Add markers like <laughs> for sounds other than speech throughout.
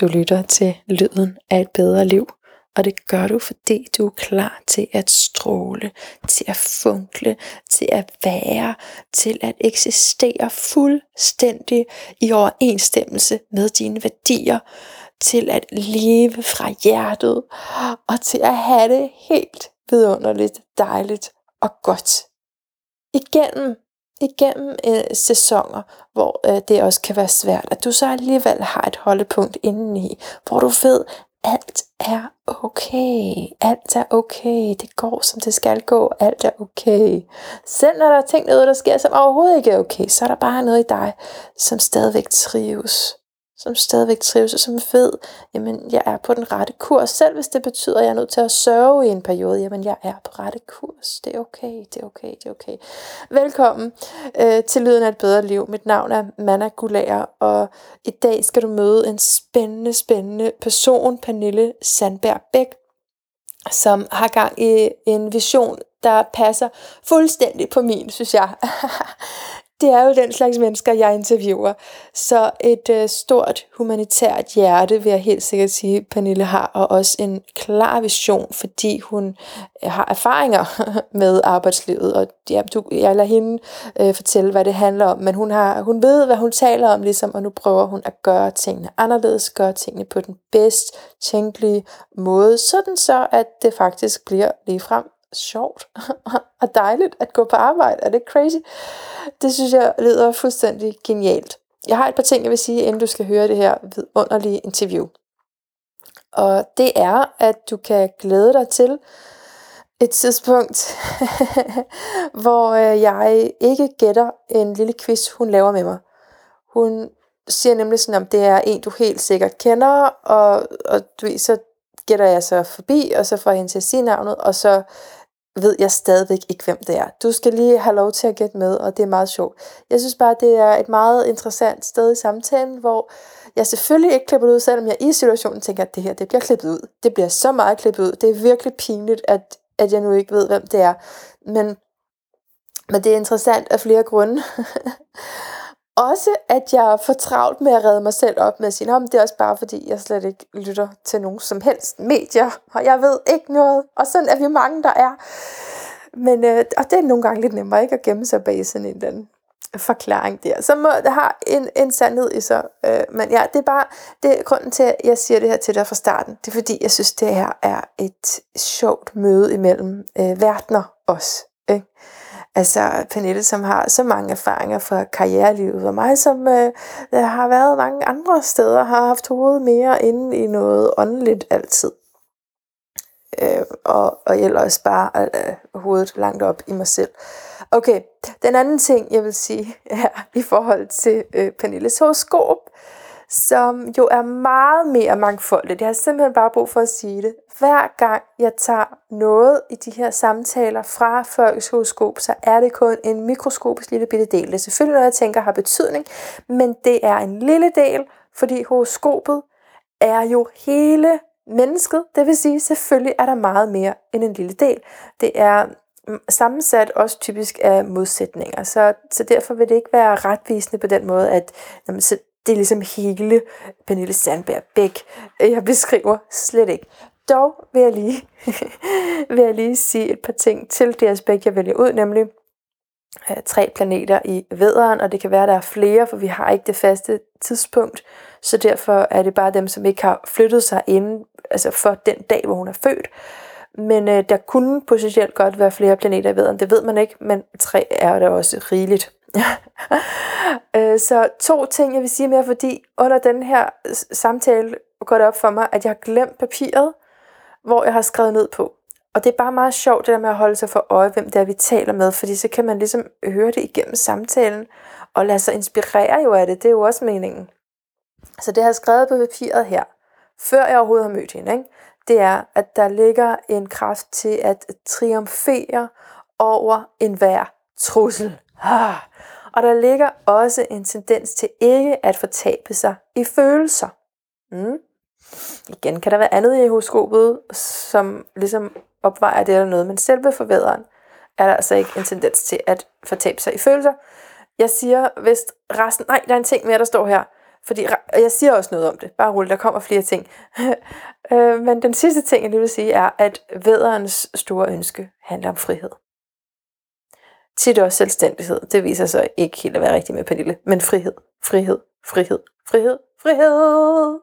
Du lytter til lyden af et bedre liv, og det gør du, fordi du er klar til at stråle, til at funkle, til at være, til at eksistere fuldstændig i overensstemmelse med dine værdier, til at leve fra hjertet, og til at have det helt vidunderligt, dejligt og godt. Igennem igennem øh, sæsoner, hvor øh, det også kan være svært, at du så alligevel har et holdepunkt indeni, hvor du ved, alt er okay. Alt er okay. Det går, som det skal gå. Alt er okay. Selv når der er ting noget, der sker, som overhovedet ikke er okay, så er der bare noget i dig, som stadigvæk trives som stadigvæk trives, og som ved, jamen jeg er på den rette kurs, selv hvis det betyder, at jeg er nødt til at sørge i en periode, jamen jeg er på rette kurs, det er okay, det er okay, det er okay. Velkommen øh, til Lyden af et bedre liv, mit navn er Manna Gulager, og i dag skal du møde en spændende, spændende person, Pernille Sandberg Bæk, som har gang i en vision, der passer fuldstændig på min, synes jeg. <laughs> det er jo den slags mennesker, jeg interviewer. Så et øh, stort humanitært hjerte, vil jeg helt sikkert sige, Pernille har, og også en klar vision, fordi hun øh, har erfaringer <laughs> med arbejdslivet. Og ja, du, jeg lader hende øh, fortælle, hvad det handler om, men hun, har, hun ved, hvad hun taler om, ligesom, og nu prøver hun at gøre tingene anderledes, gøre tingene på den bedst tænkelige måde, sådan så, at det faktisk bliver lige frem sjovt <laughs> og dejligt at gå på arbejde. Er det crazy? Det synes jeg lyder fuldstændig genialt. Jeg har et par ting, jeg vil sige, inden du skal høre det her vidunderlige interview. Og det er, at du kan glæde dig til et tidspunkt, <laughs> hvor øh, jeg ikke gætter en lille quiz, hun laver med mig. Hun siger nemlig sådan, om det er en, du helt sikkert kender, og, og du så gætter jeg så forbi, og så får jeg hende til at sige navnet, og så ved jeg stadigvæk ikke, hvem det er. Du skal lige have lov til at gætte med, og det er meget sjovt. Jeg synes bare, det er et meget interessant sted i samtalen, hvor jeg selvfølgelig ikke klipper det ud, selvom jeg i situationen tænker, at det her det bliver klippet ud. Det bliver så meget klippet ud. Det er virkelig pinligt, at, at jeg nu ikke ved, hvem det er. Men, men det er interessant af flere grunde. <laughs> også, at jeg får travlt med at redde mig selv op med at sige, det er også bare fordi, jeg slet ikke lytter til nogen som helst medier, og jeg ved ikke noget, og sådan er vi mange, der er. Men, øh, og det er nogle gange lidt nemmere ikke at gemme sig bag sådan en eller anden forklaring der. Så må, det har en, en sandhed i sig. Øh, men ja, det er bare det er grunden til, at jeg siger det her til dig fra starten. Det er fordi, jeg synes, det her er et sjovt møde imellem øh, verdener også. Ikke? Altså Pernille, som har så mange erfaringer fra karrierelivet, og mig, som øh, øh, har været mange andre steder, har haft hovedet mere inde i noget åndeligt altid. Øh, og, og ellers bare øh, hovedet langt op i mig selv. Okay, den anden ting, jeg vil sige er i forhold til øh, Pernilles horoskop, som jo er meget mere mangfoldigt. Jeg har simpelthen bare brug for at sige det. Hver gang jeg tager noget i de her samtaler fra folks horoskop, så er det kun en mikroskopisk lille bitte del. Det er selvfølgelig noget, jeg tænker har betydning, men det er en lille del, fordi horoskopet er jo hele mennesket. Det vil sige, selvfølgelig er der meget mere end en lille del. Det er mm, sammensat også typisk af modsætninger. Så, så derfor vil det ikke være retvisende på den måde, at jamen, så det er ligesom hele Pernille Sandberg Bæk, jeg beskriver slet ikke. Dog vil jeg lige, <laughs> vil jeg lige sige et par ting til det aspekt, jeg vælger ud, nemlig øh, tre planeter i vederen, og det kan være, at der er flere, for vi har ikke det faste tidspunkt, så derfor er det bare dem, som ikke har flyttet sig inden, altså for den dag, hvor hun er født. Men øh, der kunne potentielt godt være flere planeter i vederen, det ved man ikke, men tre er der også rigeligt. <laughs> Øh, så to ting, jeg vil sige mere, fordi under den her samtale går det op for mig, at jeg har glemt papiret, hvor jeg har skrevet ned på. Og det er bare meget sjovt, det der med at holde sig for øje, hvem det er, vi taler med, fordi så kan man ligesom høre det igennem samtalen, og lade sig inspirere jo af det, det er jo også meningen. Så det har skrevet på papiret her, før jeg overhovedet har mødt hende, ikke? det er, at der ligger en kraft til at triumfere over enhver trussel. Ah. Og der ligger også en tendens til ikke at fortabe sig i følelser. Mm. Igen kan der være andet i horoskopet, som ligesom opvejer det eller noget, men selve forvederen er der altså ikke en tendens til at fortabe sig i følelser. Jeg siger, hvis resten... Nej, der er en ting mere, der står her. Fordi, jeg siger også noget om det, bare rulle, der kommer flere ting. <laughs> Øh, men den sidste ting, jeg vil sige, er, at vederens store ønske handler om frihed. Tit også selvstændighed. Det viser sig ikke helt at være rigtigt med Pernille. Men frihed, frihed, frihed, frihed, frihed.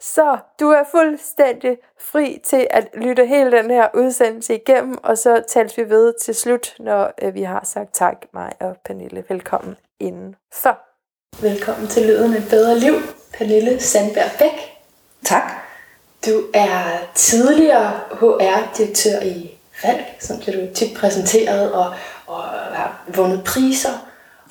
Så du er fuldstændig fri til at lytte hele den her udsendelse igennem, og så tales vi ved til slut, når øh, vi har sagt tak, mig og Pernille. Velkommen indenfor. Velkommen til Lyden et bedre liv, Pernille Sandberg Bæk. Tak. Du er tidligere HR-direktør i Falk, som bliver du tit præsenteret og, og har vundet priser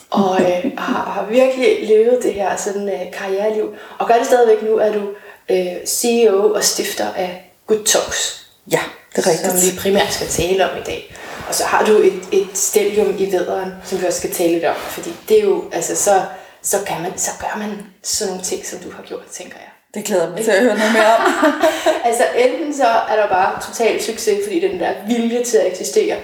og øh, har, har virkelig levet det her sådan øh, karriereliv. Og gør det stadigvæk nu, at du øh, CEO og stifter af Good Talks. Ja, det er rigtigt. Som vi primært skal tale om i dag. Og så har du et, et stadium i vederen, som vi også skal tale lidt om. Fordi det er jo, altså så, så, kan man, så gør man sådan nogle ting, som du har gjort, tænker jeg. Det glæder mig til at høre noget mere om. <laughs> altså enten så er der bare total succes, fordi den der vilje til at eksistere,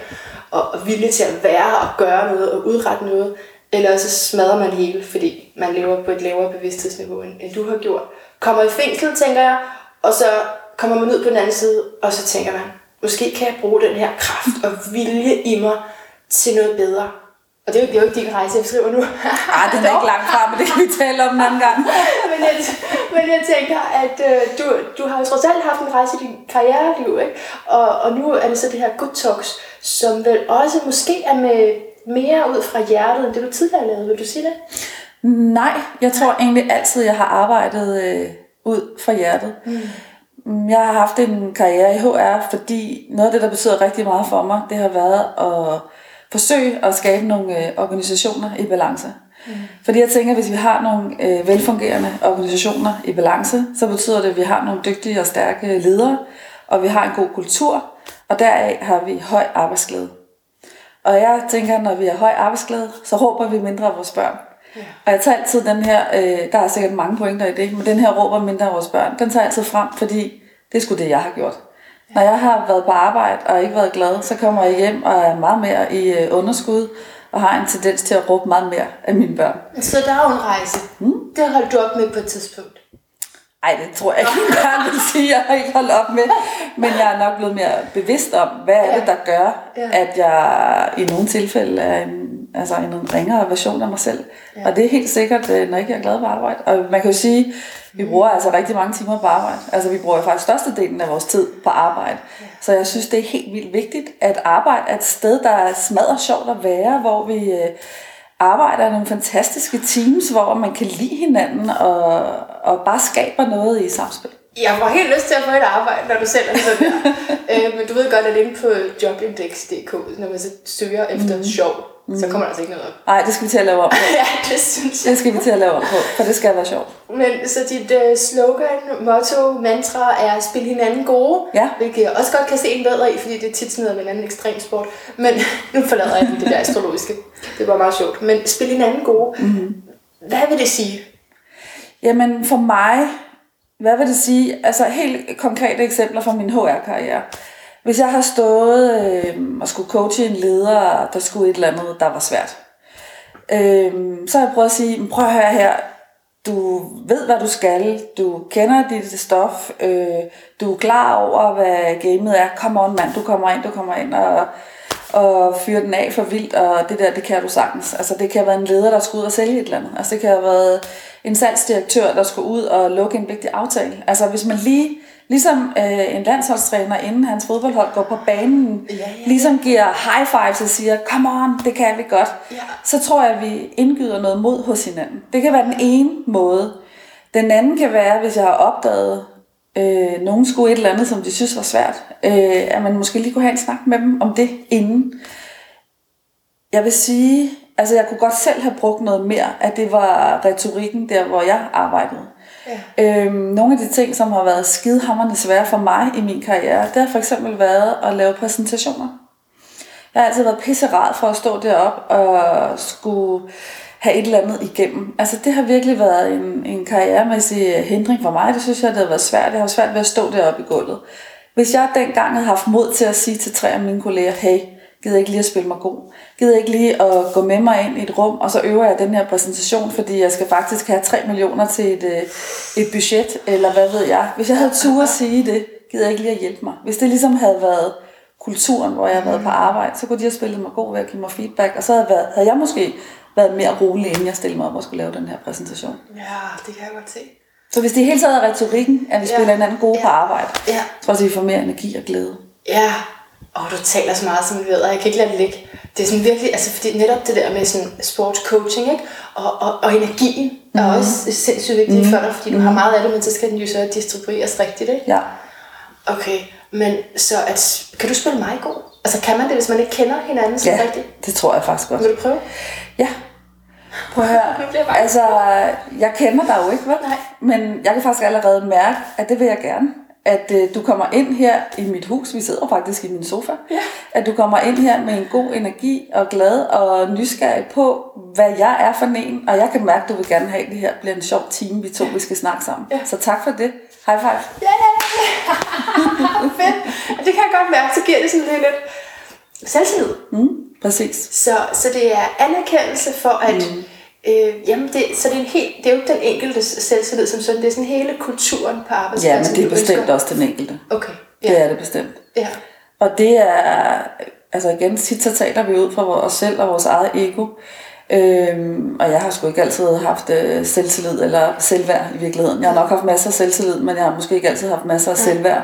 og, og vilje til at være og gøre noget og udrette noget, eller så smadrer man hele, fordi man lever på et lavere bevidsthedsniveau, end du har gjort. Kommer i fængsel, tænker jeg, og så kommer man ud på den anden side, og så tænker man, måske kan jeg bruge den her kraft og vilje i mig til noget bedre. Og det er jo, det er jo ikke din rejse, jeg skriver nu. Ej, den er ikke langt fra, men det kan vi tale om en anden gang. <laughs> men, jeg, men jeg tænker, at øh, du, du har jo trods alt haft en rejse i din karriereliv, ikke? Og, og nu er det så det her Good Talks, som vel også måske er med mere ud fra hjertet, end det du tidligere lavede. Vil du sige det? Nej, jeg tror egentlig altid, jeg har arbejdet øh, ud fra hjertet. Mm. Jeg har haft en karriere i HR, fordi noget af det, der betyder rigtig meget for mig, det har været at forsøge at skabe nogle øh, organisationer i balance. Mm. Fordi jeg tænker, at hvis vi har nogle øh, velfungerende organisationer i balance, så betyder det, at vi har nogle dygtige og stærke ledere, og vi har en god kultur, og deraf har vi høj arbejdsglæde. Og jeg tænker, når vi har høj arbejdsglæde, så råber vi mindre af vores børn. Ja. Og jeg tager altid den her, øh, der er sikkert mange pointer i det, men den her råber mindre af vores børn, den tager jeg altid frem, fordi det er sgu det, jeg har gjort. Når jeg har været på arbejde og ikke været glad, så kommer jeg hjem og er meget mere i øh, underskud, og har en tendens til at råbe meget mere af mine børn. Så der er jo en rejse. Hmm? Det holdt du op med på et tidspunkt. Ej, det tror jeg ikke jeg vil sige, jeg har ikke holdt op med. Men jeg er nok blevet mere bevidst om, hvad er det, der gør, ja. at jeg i nogle tilfælde er en, altså en ringere version af mig selv. Ja. Og det er helt sikkert, øh, når jeg ikke er glad på arbejde. Og man kan jo sige, vi bruger altså rigtig mange timer på arbejde. Altså vi bruger faktisk størstedelen af vores tid på arbejde. Ja. Så jeg synes, det er helt vildt vigtigt, at arbejde er et sted, der er smadret sjovt at være, hvor vi øh, arbejder i nogle fantastiske teams, hvor man kan lide hinanden og, og bare skaber noget i samspil. Jeg får helt lyst til at få et arbejde, når du selv er sådan der. øh, men du ved godt, at inde på jobindex.dk, når man så søger efter mm. sjov, mm. så kommer der altså ikke noget op. Nej, det skal vi til at lave om på. <laughs> ja, det synes jeg. Det skal vi til at lave om på, for det skal være sjovt. Men så dit uh, slogan, motto, mantra er at spille hinanden gode, ja. hvilket jeg også godt kan se en bedre i, fordi det er tit noget med en anden ekstrem sport. Men <laughs> nu forlader jeg det der astrologiske. Det var meget sjovt. Men spille hinanden gode, mm. hvad vil det sige? Jamen for mig, hvad vil det sige? Altså helt konkrete eksempler fra min HR-karriere. Hvis jeg har stået øh, og skulle coache en leder, der skulle et eller andet, der var svært, øh, så har jeg prøvet at sige, prøv at høre her, du ved, hvad du skal, du kender dit stof, øh, du er klar over, hvad gamet er, kom on mand, du kommer ind, du kommer ind og, og fyrer den af for vildt, og det der, det kan du sagtens. Altså det kan have været en leder, der skulle ud og sælge et eller andet. Altså det kan have været en salgsdirektør, der skulle ud og lukke en vigtig aftale. Altså hvis man lige Ligesom øh, en landsholdstræner, inden hans fodboldhold går på banen, ja, ja, ja. ligesom giver high fives og siger, come on, det kan vi godt. Ja. Så tror jeg, at vi indgyder noget mod hos hinanden. Det kan være den ene måde. Den anden kan være, hvis jeg har opdaget, øh, nogen skulle et eller andet, som de synes var svært, øh, at man måske lige kunne have en snak med dem om det inden. Jeg vil sige, altså jeg kunne godt selv have brugt noget mere, at det var retorikken der, hvor jeg arbejdede. Ja. Øhm, nogle af de ting, som har været skidehammerende svære for mig i min karriere, det har for eksempel været at lave præsentationer. Jeg har altid været pisserat for at stå derop og skulle have et eller andet igennem. Altså det har virkelig været en, en karrieremæssig hindring for mig. Det synes jeg, det har været svært. Jeg har svært ved at stå deroppe i gulvet. Hvis jeg dengang havde haft mod til at sige til tre af mine kolleger, hey, Gider ikke lige at spille mig god? Gider ikke lige at gå med mig ind i et rum, og så øver jeg den her præsentation, fordi jeg skal faktisk have 3 millioner til et, øh, et budget, eller hvad ved jeg. Hvis jeg havde tur at sige det, gider jeg ikke lige at hjælpe mig. Hvis det ligesom havde været kulturen, hvor jeg havde været på arbejde, så kunne de have spillet mig god ved at give mig feedback, og så havde, været, havde jeg måske været mere rolig, inden jeg stillede mig op og skulle lave den her præsentation. Ja, det kan jeg godt se. Så hvis det hele taget er retorikken, at vi Ja. spiller hinanden gode Ja. på arbejde, Ja. så tror jeg, at vi får mere energi og glæde. Ja, og du taler så meget, som vi ved, og jeg kan ikke lade det ligge. Det er sådan virkelig, altså fordi netop det der med sådan sportscoaching, ikke? Og, og, og energien mm. er også sindssygt vigtigt mm. for dig, fordi du har meget af det, men så skal den jo så distribueres rigtigt, ikke? Ja. Okay, men så at, kan du spille mig god? Altså kan man det, hvis man ikke kender hinanden så ja, rigtigt? det tror jeg faktisk godt. Vil du prøve? Ja. Prøv at høre. <laughs> Altså, jeg kender dig jo ikke, vel? Nej. Men jeg kan faktisk allerede mærke, at det vil jeg gerne. At øh, du kommer ind her i mit hus, vi sidder faktisk i min sofa, Ja. at du kommer ind her med en god energi og glad og nysgerrig på, hvad jeg er for en, og jeg kan mærke, at du vil gerne have, at det her bliver en sjov time, vi to vi skal snakke sammen. Ja. Så tak for det. High five. <laughs> Fedt. Det kan jeg godt mærke, så giver det sådan lidt selvtillid. Mm, præcis. Så, så det er anerkendelse for, at mm. øh, jamen det, så det er, en helt, det er jo ikke den enkelte selvtillid som sådan, det er sådan hele kulturen på arbejdspladsen. Ja, men det er bestemt ønsker. også den enkelte. Okay, Det ja. er det bestemt. ja. Og det er, altså igen, tit så taler vi ud fra os selv og vores eget ego. Øhm, og jeg har sgu ikke altid haft øh, selvtillid eller selvværd i virkeligheden. Jeg har nok haft masser af selvtillid, men jeg har måske ikke altid haft masser af selvværd.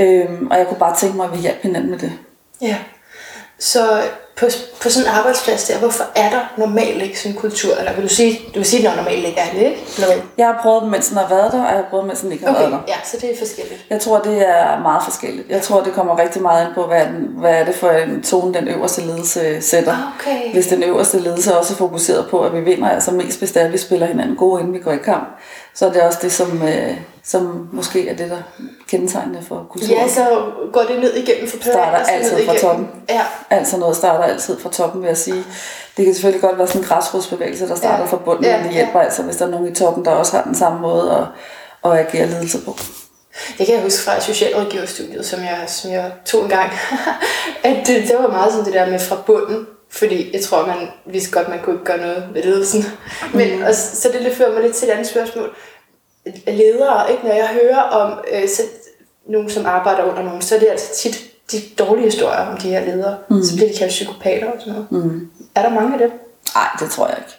Øhm, og jeg kunne bare tænke mig, at vi hjælper hinanden med det. ja. Så på, på sådan en arbejdsplads der, hvorfor er der normalt ikke sådan en kultur? Eller vil du sige, du vil sige, at normalt ikke er det, ikke? Eller? Jeg har prøvet, mens den har været der, og jeg har prøvet, mens den ikke har Okay, været der. ja, så det er forskelligt. Jeg tror, det er meget forskelligt. Jeg tror, det kommer rigtig meget ind på, hvad den, hvad er det for en tone, den øverste ledelse sætter. Okay. Hvis den øverste ledelse også er fokuseret på, at vi vinder, altså mest at vi spiller hinanden gode, inden vi går i kamp, så er det også det, som, øh, som måske er det, der kendetegnende for kulturen. Ja, så går det ned igennem for. Starter og altid fra toppen. Ja, Altså noget starter altid fra toppen, vil jeg sige. Det kan selvfølgelig godt være sådan en græsrodsbevægelse, der starter Ja. fra bunden, Ja, men det hjælper altså, hvis der er nogen i toppen, der også har den samme måde at, at agere ledelse på. Det kan jeg huske fra socialrådgiverstudiet, som jeg, som jeg tog en gang. <laughs> at det, det var meget sådan det der med fra bunden. Fordi jeg tror, man vidste godt, man kunne ikke gøre noget ved ledelsen. Men, og, så så det fører mig lidt til et andet spørgsmål. Ledere, ikke? når jeg hører om øh, så, nogen, som arbejder under nogen, så er det altså tit de dårlige historier om de her ledere. Mm. Så bliver de kaldt psykopater og sådan noget. Mm. Er der mange af dem? Nej, det tror jeg ikke.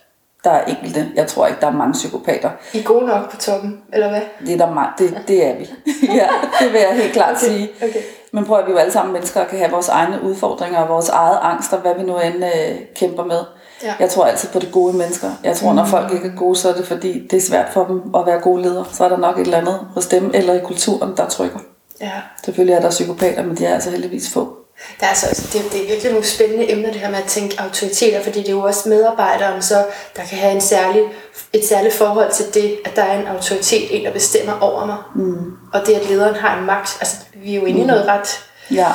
Der er enkelte. Jeg tror ikke, der er mange psykopater. I er gode nok på toppen, eller hvad? Det er, der mange, det, det er vi. <laughs> ja, det vil jeg helt klart Okay, sige. okay. Men prøv at vi jo alle sammen mennesker kan have vores egne udfordringer og vores eget angst og hvad vi nu end øh, kæmper med. Ja. Jeg tror altid på det gode mennesker. Jeg tror, når folk ikke er gode, så er det fordi, det er svært for dem at være gode ledere. Så er der nok et eller andet hos dem eller i kulturen, der trykker. Ja. Selvfølgelig er der psykopater, men de er altså heldigvis få. Der er altså, det, det er virkelig nogle spændende emner, det her med at tænke autoriteter, fordi det er jo også medarbejderen, så der kan have en særlig, et særligt forhold til det, at der er en autoritet, en der bestemmer over mig. Mm. Og det, at lederen har en magt. Altså, vi er jo inde i noget ret Ja.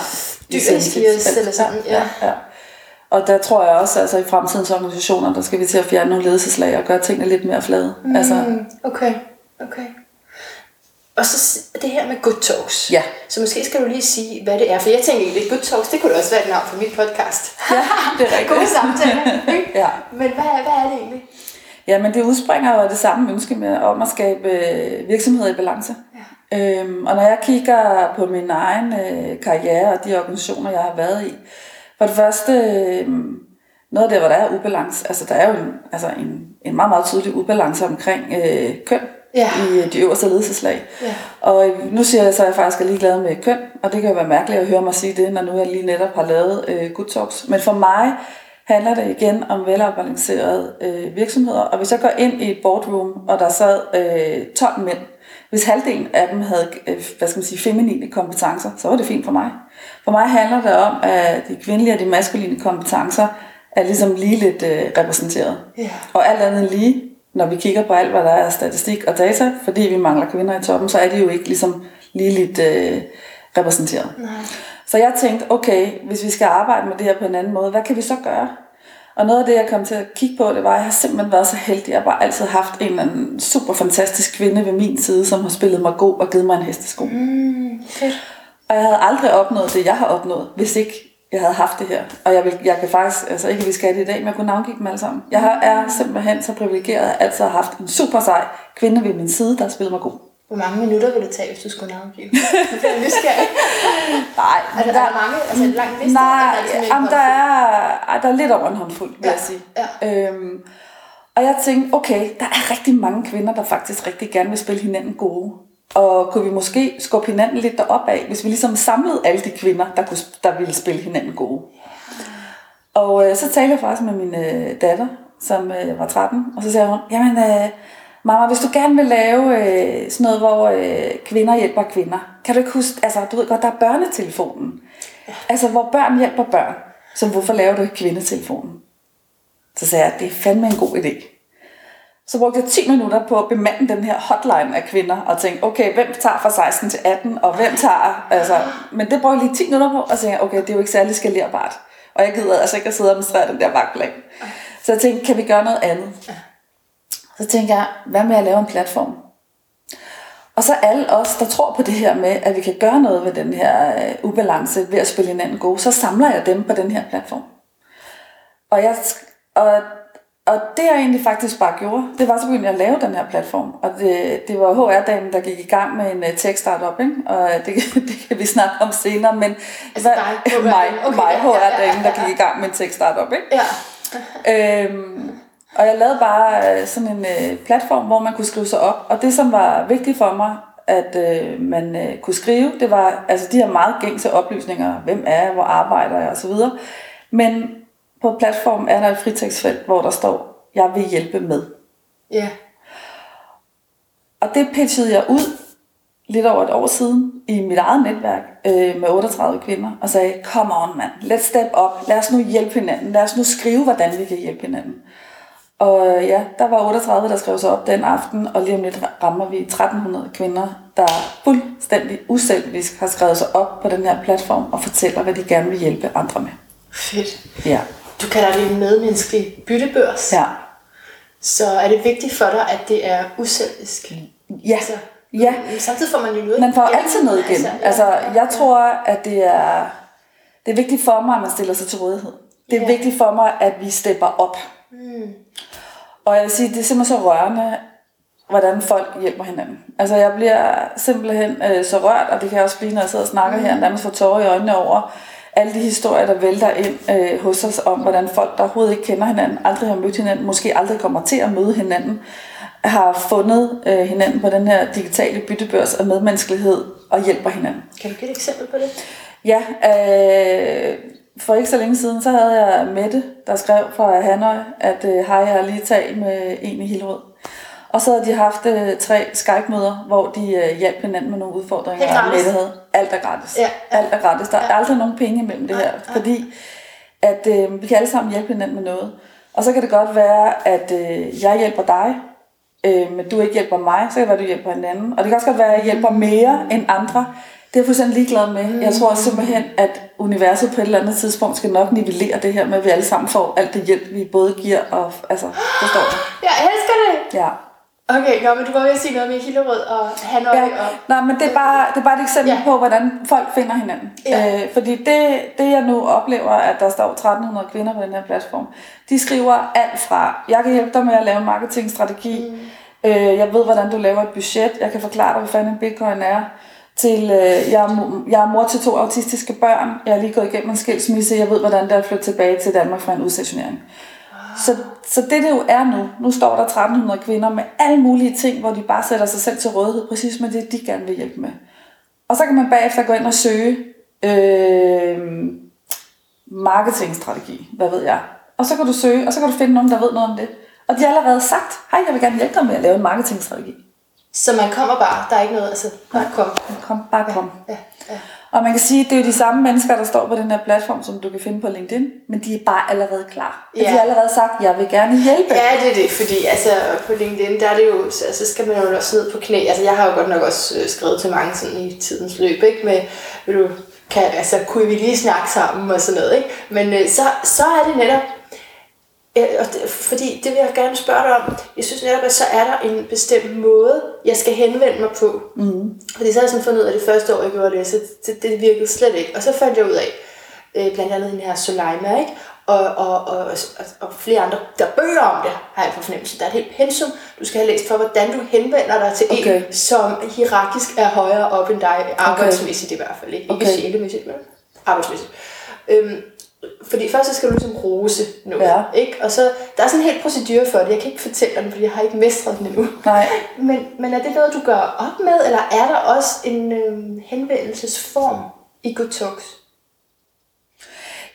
dyrisk i os, eller sådan. Ja. ja, ja. Og der tror jeg også, altså i fremtidens organisationer, der skal vi til at fjerne nogle ledelseslag og gøre tingene lidt mere flade. Mm. Altså, okay, okay. Og så det her med good talks. Ja. Så måske skal du lige sige, hvad det er. For jeg tænker egentlig, good talks, det kunne også være et navn for mit podcast. ja, det er <laughs> rigtigt. Gode samtaler, ikke? Ja. Men hvad er, hvad er det egentlig? Ja, men det udspringer jo af det samme ønske med, om at skabe øh, virksomheder i balance. Ja. Øhm, og når jeg kigger på min egen øh, karriere og de organisationer, jeg har været i, for det første, øh, noget af det, hvor der er ubalance, altså der er jo en, altså en, en meget, meget tydelig ubalance omkring øh, køn Ja. i øh, de øverste ledelseslag. Ja. Og øh, nu siger jeg så, at jeg faktisk er ligeglad med køn, og det kan jo være mærkeligt at høre mig sige det, når nu jeg lige netop har lavet øh, Good Talks. Men for mig handler det igen om velafbalancerede øh, virksomheder. Og hvis jeg går ind i et boardroom, og der sad øh, 12 mænd, hvis halvdelen af dem havde øh, hvad skal man sige, feminine kompetencer, så var det fint for mig. For mig handler det om, at de kvindelige og de maskuline kompetencer er ligesom lige lidt øh, repræsenteret. Ja. Og alt andet lige, når vi kigger på alt, hvad der er af statistik og data, fordi vi mangler kvinder i toppen, så er de jo ikke ligesom lige lidt øh, repræsenteret. Nej. Så jeg tænkte, okay, hvis vi skal arbejde med det her på en anden måde, hvad kan vi så gøre? Og noget af det, jeg kom til at kigge på, det var, at jeg har simpelthen været så heldig. Jeg har bare altid haft en eller anden super fantastisk kvinde ved min side, som har spillet mig god og givet mig en hestesko. Mm, fedt. Og jeg havde aldrig opnået det, jeg har opnået, hvis ikke jeg havde haft det her. Og jeg, vil, jeg kan faktisk, altså ikke vi skal det i dag, men jeg kunne navngive dem alle sammen. Jeg har, er simpelthen så privilegeret, at jeg altid har haft en super sej kvinde ved min side, der har spillet mig god. Hvor mange minutter vil det tage, hvis du skulle navngive? det er nysgerrig. <laughs> Nej, Er der, er der mange? Altså en lang liste? Nej, er sådan en jamen, der, er, der er lidt over en håndfuld, vil Ja, jeg sige. ja. Øhm, og jeg tænkte, okay, der er rigtig mange kvinder, der faktisk rigtig gerne vil spille hinanden gode. Og kunne vi måske skubbe hinanden lidt derop af, hvis vi ligesom samlede alle de kvinder, der, kunne, der ville spille hinanden gode. Og øh, så talte jeg faktisk med min øh, datter, som øh, var 13, og så sagde hun, jamen øh, mamma, hvis du gerne vil lave øh, sådan noget, hvor øh, kvinder hjælper kvinder, kan du ikke huske, altså du ved godt, der er børnetelefonen. Altså hvor børn hjælper børn. Så hvorfor laver du ikke kvindetelefonen? Så sagde jeg, det er fandme en god idé. Så brugte jeg 10 minutter på at bemande den her hotline af kvinder, og tænkte, okay, hvem tager fra 16 til 18, og hvem tager, altså, men det brugte jeg lige 10 minutter på, og tænkte okay, det er jo ikke særlig skalerbart. Og jeg gider altså ikke at sidde og administrere den der vagtplan. Så jeg tænkte, kan vi gøre noget andet? Så tænkte jeg, hvad med at lave en platform? Og så alle os, der tror på det her med, at vi kan gøre noget ved den her øh, ubalance ved at spille hinanden gode, så samler jeg dem på den her platform. Og, jeg, og, og det jeg egentlig faktisk bare gjorde, det var så begyndte jeg at lave den her platform. Og det, det var HR-damen, der gik i gang med en uh, tech-startup, ikke? Og det, <laughs> det kan vi snakke om senere, men Altså hvad- dig, mig, HR-damen. Okay, mig ja, ja, ja, HR-damen, der ja. gik i gang med en tech-startup. Ikke? Ja. <laughs> Øhm, og jeg lavede bare øh, sådan en øh, platform, hvor man kunne skrive sig op. Og det, som var vigtigt for mig, at øh, man øh, kunne skrive, det var altså de her meget gængse oplysninger. Hvem er jeg, hvor arbejder jeg osv. Men på platformen er der et fritekstfelt, hvor der står, jeg vil hjælpe med. Ja. Og det pitchede jeg ud lidt over et år siden i mit eget netværk øh, med 38 kvinder og sagde, come on mand, let's step up, lad os nu hjælpe hinanden, lad os nu skrive, hvordan vi kan hjælpe hinanden. Og øh, ja, der var 38, der skrev sig op den aften, og lige om lidt rammer vi 1300 kvinder, der fuldstændig uselvisk har skrevet sig op på den her platform og fortæller, hvad de gerne vil hjælpe andre med. Fedt. Ja, Du kalder det en medmenneskelig byttebørs. ja, Så er det vigtigt for dig, at det er uselvisk. ja, Altså, ja. Samtidig får man jo noget Man får igen. altid noget igen. ja, Altså, ja, jeg tror, at det er, det er vigtigt for mig, at man stiller sig til rådighed. Det er Ja. vigtigt for mig, at vi stepper op. Mm. Og jeg vil sige, det er simpelthen så rørende, hvordan folk hjælper hinanden. Altså, jeg bliver simpelthen øh, så rørt, og det kan jeg også blive, når jeg sidder og snakker her, nærmest får tårer i øjnene over alle de historier, der vælter ind øh, hos os om, hvordan folk, der overhovedet ikke kender hinanden, aldrig har mødt hinanden, måske aldrig kommer til at møde hinanden, har fundet øh, hinanden på den her digitale byttebørs af medmenneskelighed og hjælper hinanden. Kan du give et eksempel på det? Ja, øh, for ikke så længe siden, så havde jeg Mette, der skrev fra Hanøj, at øh, hej, jeg har lige talt med en i Hillerød. Og så havde de haft øh, tre Skype-møder, hvor de øh, hjalp hinanden med nogle udfordringer, Helt gratis. Havde. Alt er gratis. Ja, ja. Alt er gratis. Der er aldrig nogen penge imellem det her, nej. fordi at øh, vi kan alle sammen hjælpe hinanden med noget. Og så kan det godt være, at øh, jeg hjælper dig, øh, men du ikke hjælper mig, så kan det være, at du hjælper hinanden. Og det kan også godt være, at jeg hjælper mere end andre. Det er jeg fuldstændig ligeglad med. Jeg tror simpelthen, at universet på et eller andet tidspunkt skal nok nivellere det her med, at vi alle sammen får alt det hjælp, vi både giver og... Altså, forstår du? <gasps> Jeg elsker det! Ja. Okay, nå, men du var ved at sige noget med Hillerød og Hanøj Ja, og... nej, men det er bare, det er bare et eksempel Ja. på, hvordan folk finder hinanden. Ja. Øh, fordi det, det, jeg nu oplever, at der står 1300 kvinder på den her platform, de skriver alt fra, jeg kan hjælpe dig med at lave en marketingstrategi, mm. øh, jeg ved, hvordan du laver et budget, jeg kan forklare dig, hvad fanden en bitcoin er, til, øh, jeg, er, jeg er mor til to autistiske børn, jeg har lige gået igennem en skilsmisse, jeg ved, hvordan det er at flytte tilbage til Danmark fra en udstationering. Så, så det det jo er nu, nu står der 1300 kvinder med alle mulige ting, hvor de bare sætter sig selv til rådighed, præcis med det, de gerne vil hjælpe med. Og så kan man bagefter gå ind og søge øh, marketingstrategi, hvad ved jeg. Og så kan du søge, og så kan du finde nogen, der ved noget om det. Og de har allerede sagt, hej, jeg vil gerne hjælpe dig med at lave en marketingstrategi. Så man kommer bare, der er ikke noget, altså bare kom. Kom, bare kom. Ja, ja. Og man kan sige, at det er jo de samme mennesker, der står på den her platform, som du kan finde på LinkedIn, men de er bare allerede klar. Ja. De har allerede sagt, jeg vil gerne hjælpe. Ja, det er det, fordi altså, på LinkedIn, der er det jo, så, så skal man jo også ned på knæ. Altså, jeg har jo godt nok også øh, skrevet til mange sådan i tidens løb, ikke? Med, vil du, kan, altså, kunne vi lige snakke sammen og sådan noget, ikke? Men øh, så, så er det netop, og det, fordi det vil jeg gerne spørge dig om, jeg synes netop, at så er der en bestemt måde, jeg skal henvende mig på. Mm. Fordi så har jeg sådan fundet ud af det første år, jeg gjorde det, så det, det virkede slet ikke. Og så fandt jeg ud af, øh, blandt andet den her Soleima, ikke? Og, og, og, og, og flere andre, der er bøger om det, har jeg på fornemmelse. Der er et helt pensum, du skal have læst for, hvordan du henvender dig til okay. Okay. en, som hierarkisk er højere op end dig, arbejdsmæssigt i hvert fald. Ikke, ikke Okay. sjælemæssigt, men arbejdsmæssigt. Øhm, fordi først så skal du ligesom rose noget, Ja. ikke? Og så, der er sådan en helt procedure for det. Jeg kan ikke fortælle dig den, fordi jeg har ikke mestret den endnu. Nej. <laughs> Men, men er det noget, du gør op med, eller er der også en øhm, henvendelsesform i Good Talks?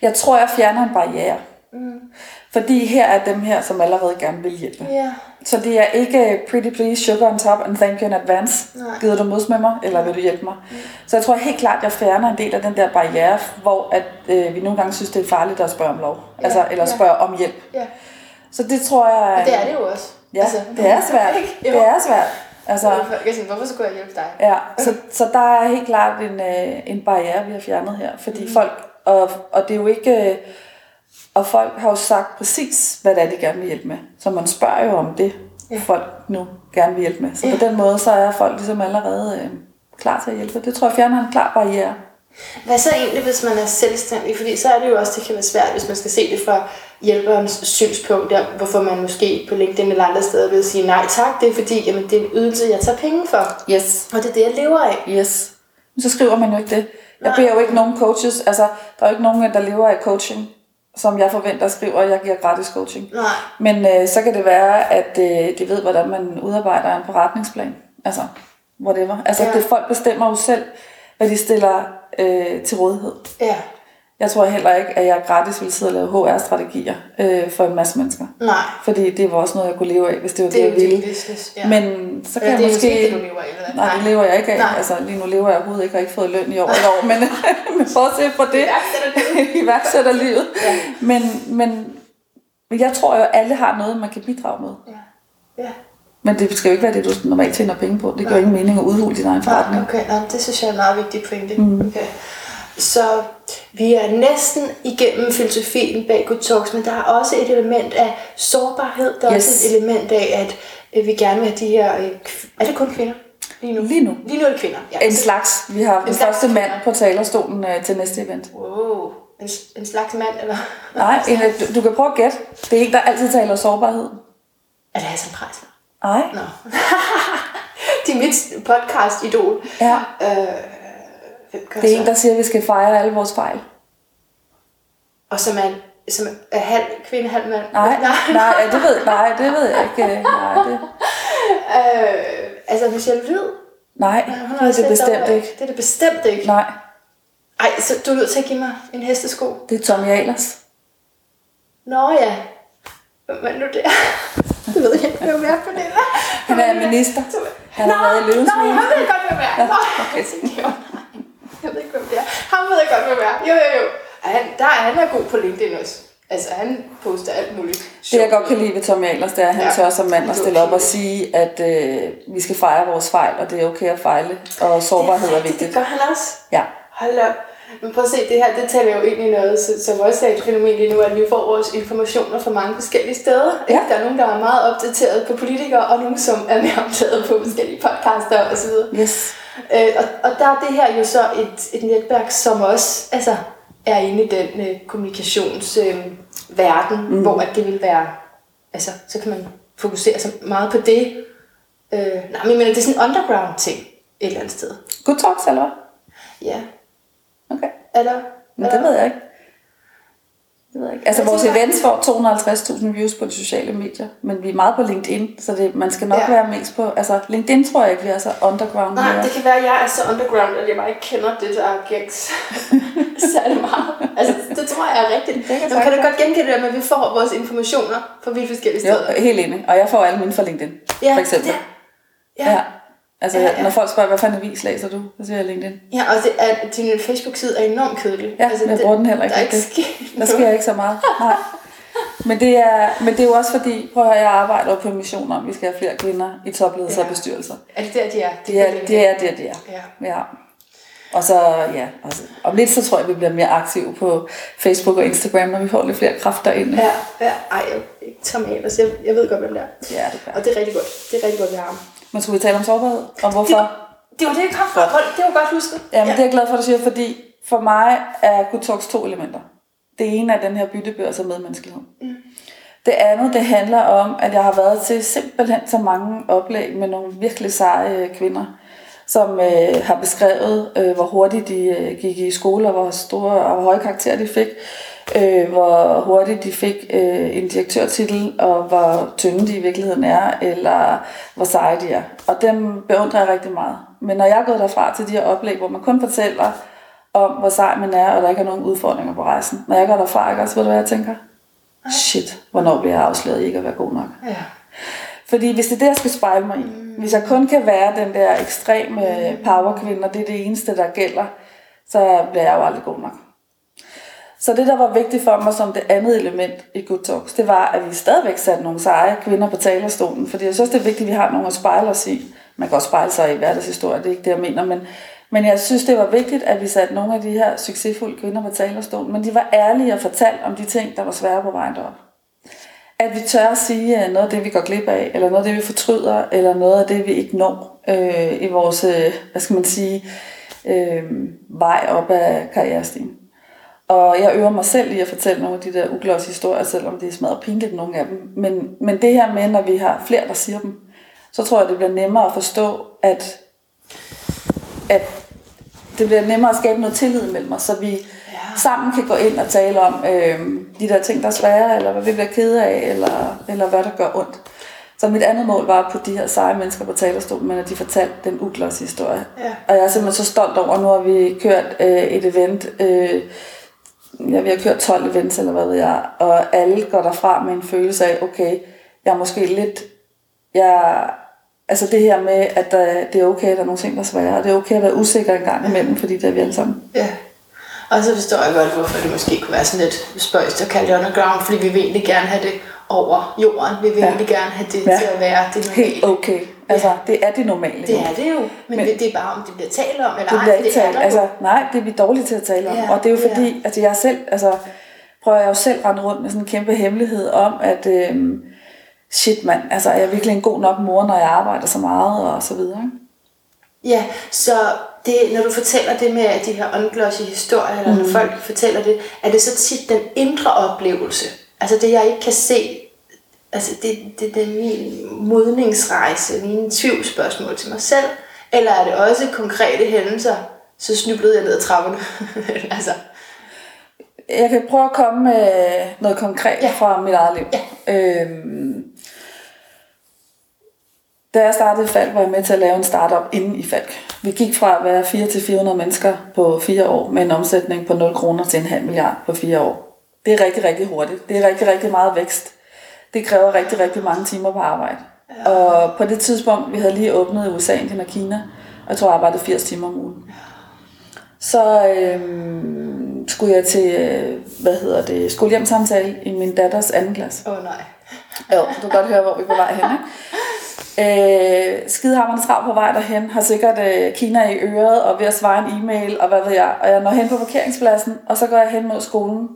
Jeg tror, jeg fjerner en barriere. Mm. Fordi her er dem her, som allerede gerne vil hjælpe. Ja. Så det er ikke pretty please, sugar on top and thank you in advance. Nej. Gider du mods med mig, eller vil du hjælpe mig? Mm. Så jeg tror helt klart, at jeg fjerner en del af den der barriere, hvor at, øh, vi nogle gange synes, det er farligt at spørge om lov. Ja, Altså, eller ja. spørge om hjælp. ja. Så det tror jeg... Og det er det jo også. Ja, det er <laughs> svært. Ikke? Det er svært. Altså, hvorfor skulle jeg hjælpe dig? Ja, så, så der er helt klart en, øh, en barriere, vi har fjernet her. Fordi mm. folk, og, og det er jo ikke... øh, Og folk har jo sagt præcis, hvad det er, de gerne vil hjælpe med. Så man spørger jo om det, ja. folk nu gerne vil hjælpe med. Så på den måde, så er folk ligesom allerede øh, klar til at hjælpe. Det tror jeg fjerner en klar barriere. Hvad så egentlig, hvis man er selvstændig? Fordi så er det jo også, det kan være svært, hvis man skal se det fra hjælperens synspunkt, der, hvorfor man måske på LinkedIn eller andre steder vil sige nej tak. Det er fordi, jamen, det er en ydelse, jeg tager penge for. Yes. Og det er det, jeg lever af. Yes. Men så skriver man jo ikke det. Jeg beder jo ikke nogen coaches, altså der er jo ikke nogen, der lever af coaching, som jeg forventer skriver, at jeg giver gratis coaching. Nej. Men øh, så kan det være, at øh, de ved, hvordan man udarbejder en forretningsplan. Altså, whatever. Altså, Ja. det folk bestemmer jo selv, hvad de stiller øh, til rådighed. Ja. Jeg tror heller ikke, at jeg gratis ville sidde og lave HR-strategier øh, for en masse mennesker. Nej. Fordi det var også noget, jeg kunne leve af, hvis det var det, Det jeg ville. business. Ja. Men så kan Eller jeg det er måske... måske det, du lever af, eller? Nej, det lever jeg ikke af. Nej. Altså, lige nu lever jeg overhovedet ikke, og ikke fået løn i år et år, men, <laughs> men bortset fra det, Iværksætterlivet. <laughs> Ja. Men, men, men jeg tror jo, at alle har noget, man kan bidrage med. Ja. Ja. Men det skal jo ikke være det, du normalt tjener penge på. Det jo ingen mening at udhule din egen forretning. Nej, okay. Nå, det synes jeg er en meget vigtig pointe. Mm. Okay. Så vi er næsten igennem filosofien bag Good Talks, men der er også et element af sårbarhed. Der er Yes. også et element af, at øh, vi gerne vil have de her... øh, Er det kun kvinder? Lige nu? Lige nu. Lige nu er det kvinder. Ja. En slags. Vi har den En slags første mand på talerstolen øh, til næste event. Wow. En, en slags mand, eller? Nej, en, du, du kan prøve at gætte. Det er ikke der altid taler sårbarhed. Er det Hassan Preisler? Nej. Nå. <laughs> de er mit podcast-idol. Ja. Øh, Det er en, der siger, at vi skal fejre alle vores fejl. Og som er, som er halv kvinde, halv mand. Nej, <laughs> nej, ja, det ved, nej, det ved jeg ikke. øh, Nej, det, Øh, altså Michelle Hvid. nej, Hun det er det bestemt ikke. Det er det bestemt ikke. Nej, Ej, så du er nødt til at give mig en hestesko. det er Tommy Ahlers. Nå ja. Er nu det? <laughs> Det ved jeg ikke, hvem er på det der. Han er minister. Han har været i løvens Nå, jeg ved godt, hvem er. Nå, okay. <laughs> Jeg ved ikke, hvem det er. Ham ved jeg godt, hvem er. Jo, jo, jo. Han, der, er- han er god på LinkedIn også. Altså, han poster alt muligt. Det jeg godt kan lide ved Tommy Ahlers, det er, at han Ja. tør som mand at Det stille op og sige, at øh, vi skal fejre vores fejl, og det er okay at fejle, og sårbarhed er Det vigtigt. gør han også. Ja. Hold op. Men prøv at se, det her, det taler jo ind i noget, som også er et fænomen lige nu, at vi får vores informationer fra mange forskellige steder. Ja. Der er nogen, der er meget opdateret på politikere, og nogen, som er mere opdateret på forskellige podcaster osv. Yes. Øh, og, og der er det her jo så et, et netværk, som også altså, er inde i den øh, kommunikationsverden, øh, verden, mm. hvor at det vil være, altså, så kan man fokusere så meget på det. Øh, nej, men jeg mener, det er sådan en underground ting et eller andet sted. Good talks, eller hvad? Ja, Okay. eller? Men det ved jeg ikke. Det ved jeg ikke. Altså, Jeg vores tænker- events får 250.000 views på de sociale medier, men vi er meget på LinkedIn, så det, man skal nok Ja. være mest på... Altså, LinkedIn tror jeg ikke, vi er så underground Nej, mere. det kan være, at jeg er så underground, at jeg bare ikke kender det der gængs <laughs> særlig meget. Altså, det tror jeg er rigtigt. kan kan, du godt genkende det, der med, at vi får vores informationer fra vidt forskellige steder? Jo, helt enig. Og jeg får alle mine fra LinkedIn, Ja, for eksempel. det- Ja. ja. Altså, Ja, ja, når folk spørger, hvad fanden avis læser du, så siger jeg LinkedIn. Ja, og det er, din Facebook-side er enormt kedelig. Ja, altså, jeg bruger den heller ikke. Der er ikke sket Der sker ikke så meget. Nej. Men det, er, men det er jo også fordi, prøv at høre, jeg arbejder på en mission om, vi skal have flere kvinder i topledelser og Ja. bestyrelser. Er det der, de er? Det er det, er, det, er, det er. Ja. ja. Og så, ja, altså, om lidt så tror jeg, vi bliver mere aktive på Facebook og Instagram, når vi får lidt flere kræfter ind. Ja, ja. Ej, Tom Ahlers. Jeg, jeg ved godt, hvem det er. Ja, det gør Og det er rigtig godt. Det er rigtig godt, vi har ham. Men skulle vi tale om sårbarhed? Og hvorfor? Det var det, jeg kom fra. Hold, Det var godt husket. Ja, men det er jeg glad for, at du siger, fordi for mig er Talks to elementer. Det ene er den her byttebørs af medmenneskelighed. Mm. Det andet, det handler om, at jeg har været til simpelthen så mange oplæg med nogle virkelig seje kvinder, som øh, har beskrevet, øh, hvor hurtigt de øh, gik i skole, og hvor store og hvor høje karakterer de fik, øh, hvor hurtigt de fik øh, en direktørtitel, og hvor tynde de i virkeligheden er, eller hvor seje de er. Og dem beundrer jeg rigtig meget. Men når jeg er gået derfra til de her oplæg, hvor man kun fortæller om, hvor sej man er, og der ikke er nogen udfordringer på rejsen. Når jeg går derfra, ikke også, ved du hvad jeg tænker? Shit, hvornår bliver jeg afsløret ikke at være god nok? Ja. Fordi hvis det er det, jeg skal spejle mig i, hvis jeg kun kan være den der ekstreme powerkvinde, og det er det eneste, der gælder, så bliver jeg jo aldrig god nok. Så det, der var vigtigt for mig som det andet element i Good Talks, det var, at vi stadigvæk satte nogle seje kvinder på talerstolen. Fordi jeg synes, det er vigtigt, at vi har nogle at spejle os i. Man kan også spejle sig i hverdagshistorie, det er ikke det, jeg mener. Men, men jeg synes, det var vigtigt, at vi satte nogle af de her succesfulde kvinder på talerstolen. Men de var ærlige og fortalte om de ting, der var svære på vejen derop. At vi tør at sige noget af det, vi går glip af, eller noget af det, vi fortryder, eller noget af det, vi ikke når øh, i vores, øh, hvad skal man sige, øh, vej op ad karrierestigen. Og jeg øver mig selv i at fortælle nogle af de der uglosse historier, selvom det er smadret pinligt, nogle af dem. Men, men det her med, når vi har flere, der siger dem, så tror jeg, det bliver nemmere at forstå, at, at det bliver nemmere at skabe noget tillid mellem os, så vi ja. sammen kan gå ind og tale om øh, de der ting, der er svære, eller hvad vi bliver kede af, eller, eller hvad der gør ondt. Så mit andet mål var at putte de her seje mennesker på talerstolen, men at de fortalte den uglosse historie. Ja. Og jeg er simpelthen så stolt over, nu har vi kørt øh, et event, øh, ja, vi har kørt 12 events, eller hvad ved jeg, og alle går derfra med en følelse af, okay, jeg er måske lidt, jeg, altså det her med, at der, det er okay, at der er nogle ting, der er svære, og det er okay at være usikker en gang imellem, fordi det er vi alle sammen. Ja. Og så forstår jeg godt, hvorfor det måske kunne være sådan lidt spøjst at kalde det underground, fordi vi vil egentlig gerne have det over jorden. Vi vil ja. egentlig gerne have det ja. til at være det normale. Helt okay. Altså, ja. det er det normale. Det er det jo, men, men det er bare, om det bliver talt om, eller det bliver ikke talt. Altså, nej, det er vi dårlige til at tale om. Ja. Og det er jo fordi, ja. altså jeg selv, altså, prøver jeg jo selv at rende rundt med sådan en kæmpe hemmelighed om, at øhm, shit mand, altså er jeg virkelig en god nok mor, når jeg arbejder så meget, og så videre. Ja, så det, når du fortæller det med de her unglossy historier, eller mm. når folk fortæller det, er det så tit den indre oplevelse, altså det jeg ikke kan se, altså det, det, det er min modningsrejse, mine tvivlsspørgsmål til mig selv, eller er det også konkrete hændelser, så snublede jeg ned ad trapperne. <laughs> altså. Jeg kan prøve at komme med noget konkret ja. fra mit eget liv. Ja. Øhm, da jeg startede Falk, var jeg med til at lave en startup inden i Falk. Vi gik fra at være 4 til 400 mennesker på fire år med en omsætning på 0 kroner til en halv milliard på fire år. Det er rigtig, rigtig hurtigt. Det er rigtig, rigtig meget vækst. Det kræver rigtig, rigtig mange timer på arbejde. Ja. Og på det tidspunkt, vi havde lige åbnet i USA, Indien og Kina, og jeg tror, jeg arbejdede 80 timer om ugen. Så øhm, skulle jeg til, øh, hvad hedder det, skolehjemsamtale i min datters anden klasse. Åh oh, nej. Jo, du kan godt høre, hvor vi er på vej hen, ikke? Øh, skidehammerne travlt på vej derhen, har sikkert øh, Kina i øret og ved at svare en e-mail og hvad ved jeg. Og jeg når hen på parkeringspladsen, og så går jeg hen mod skolen,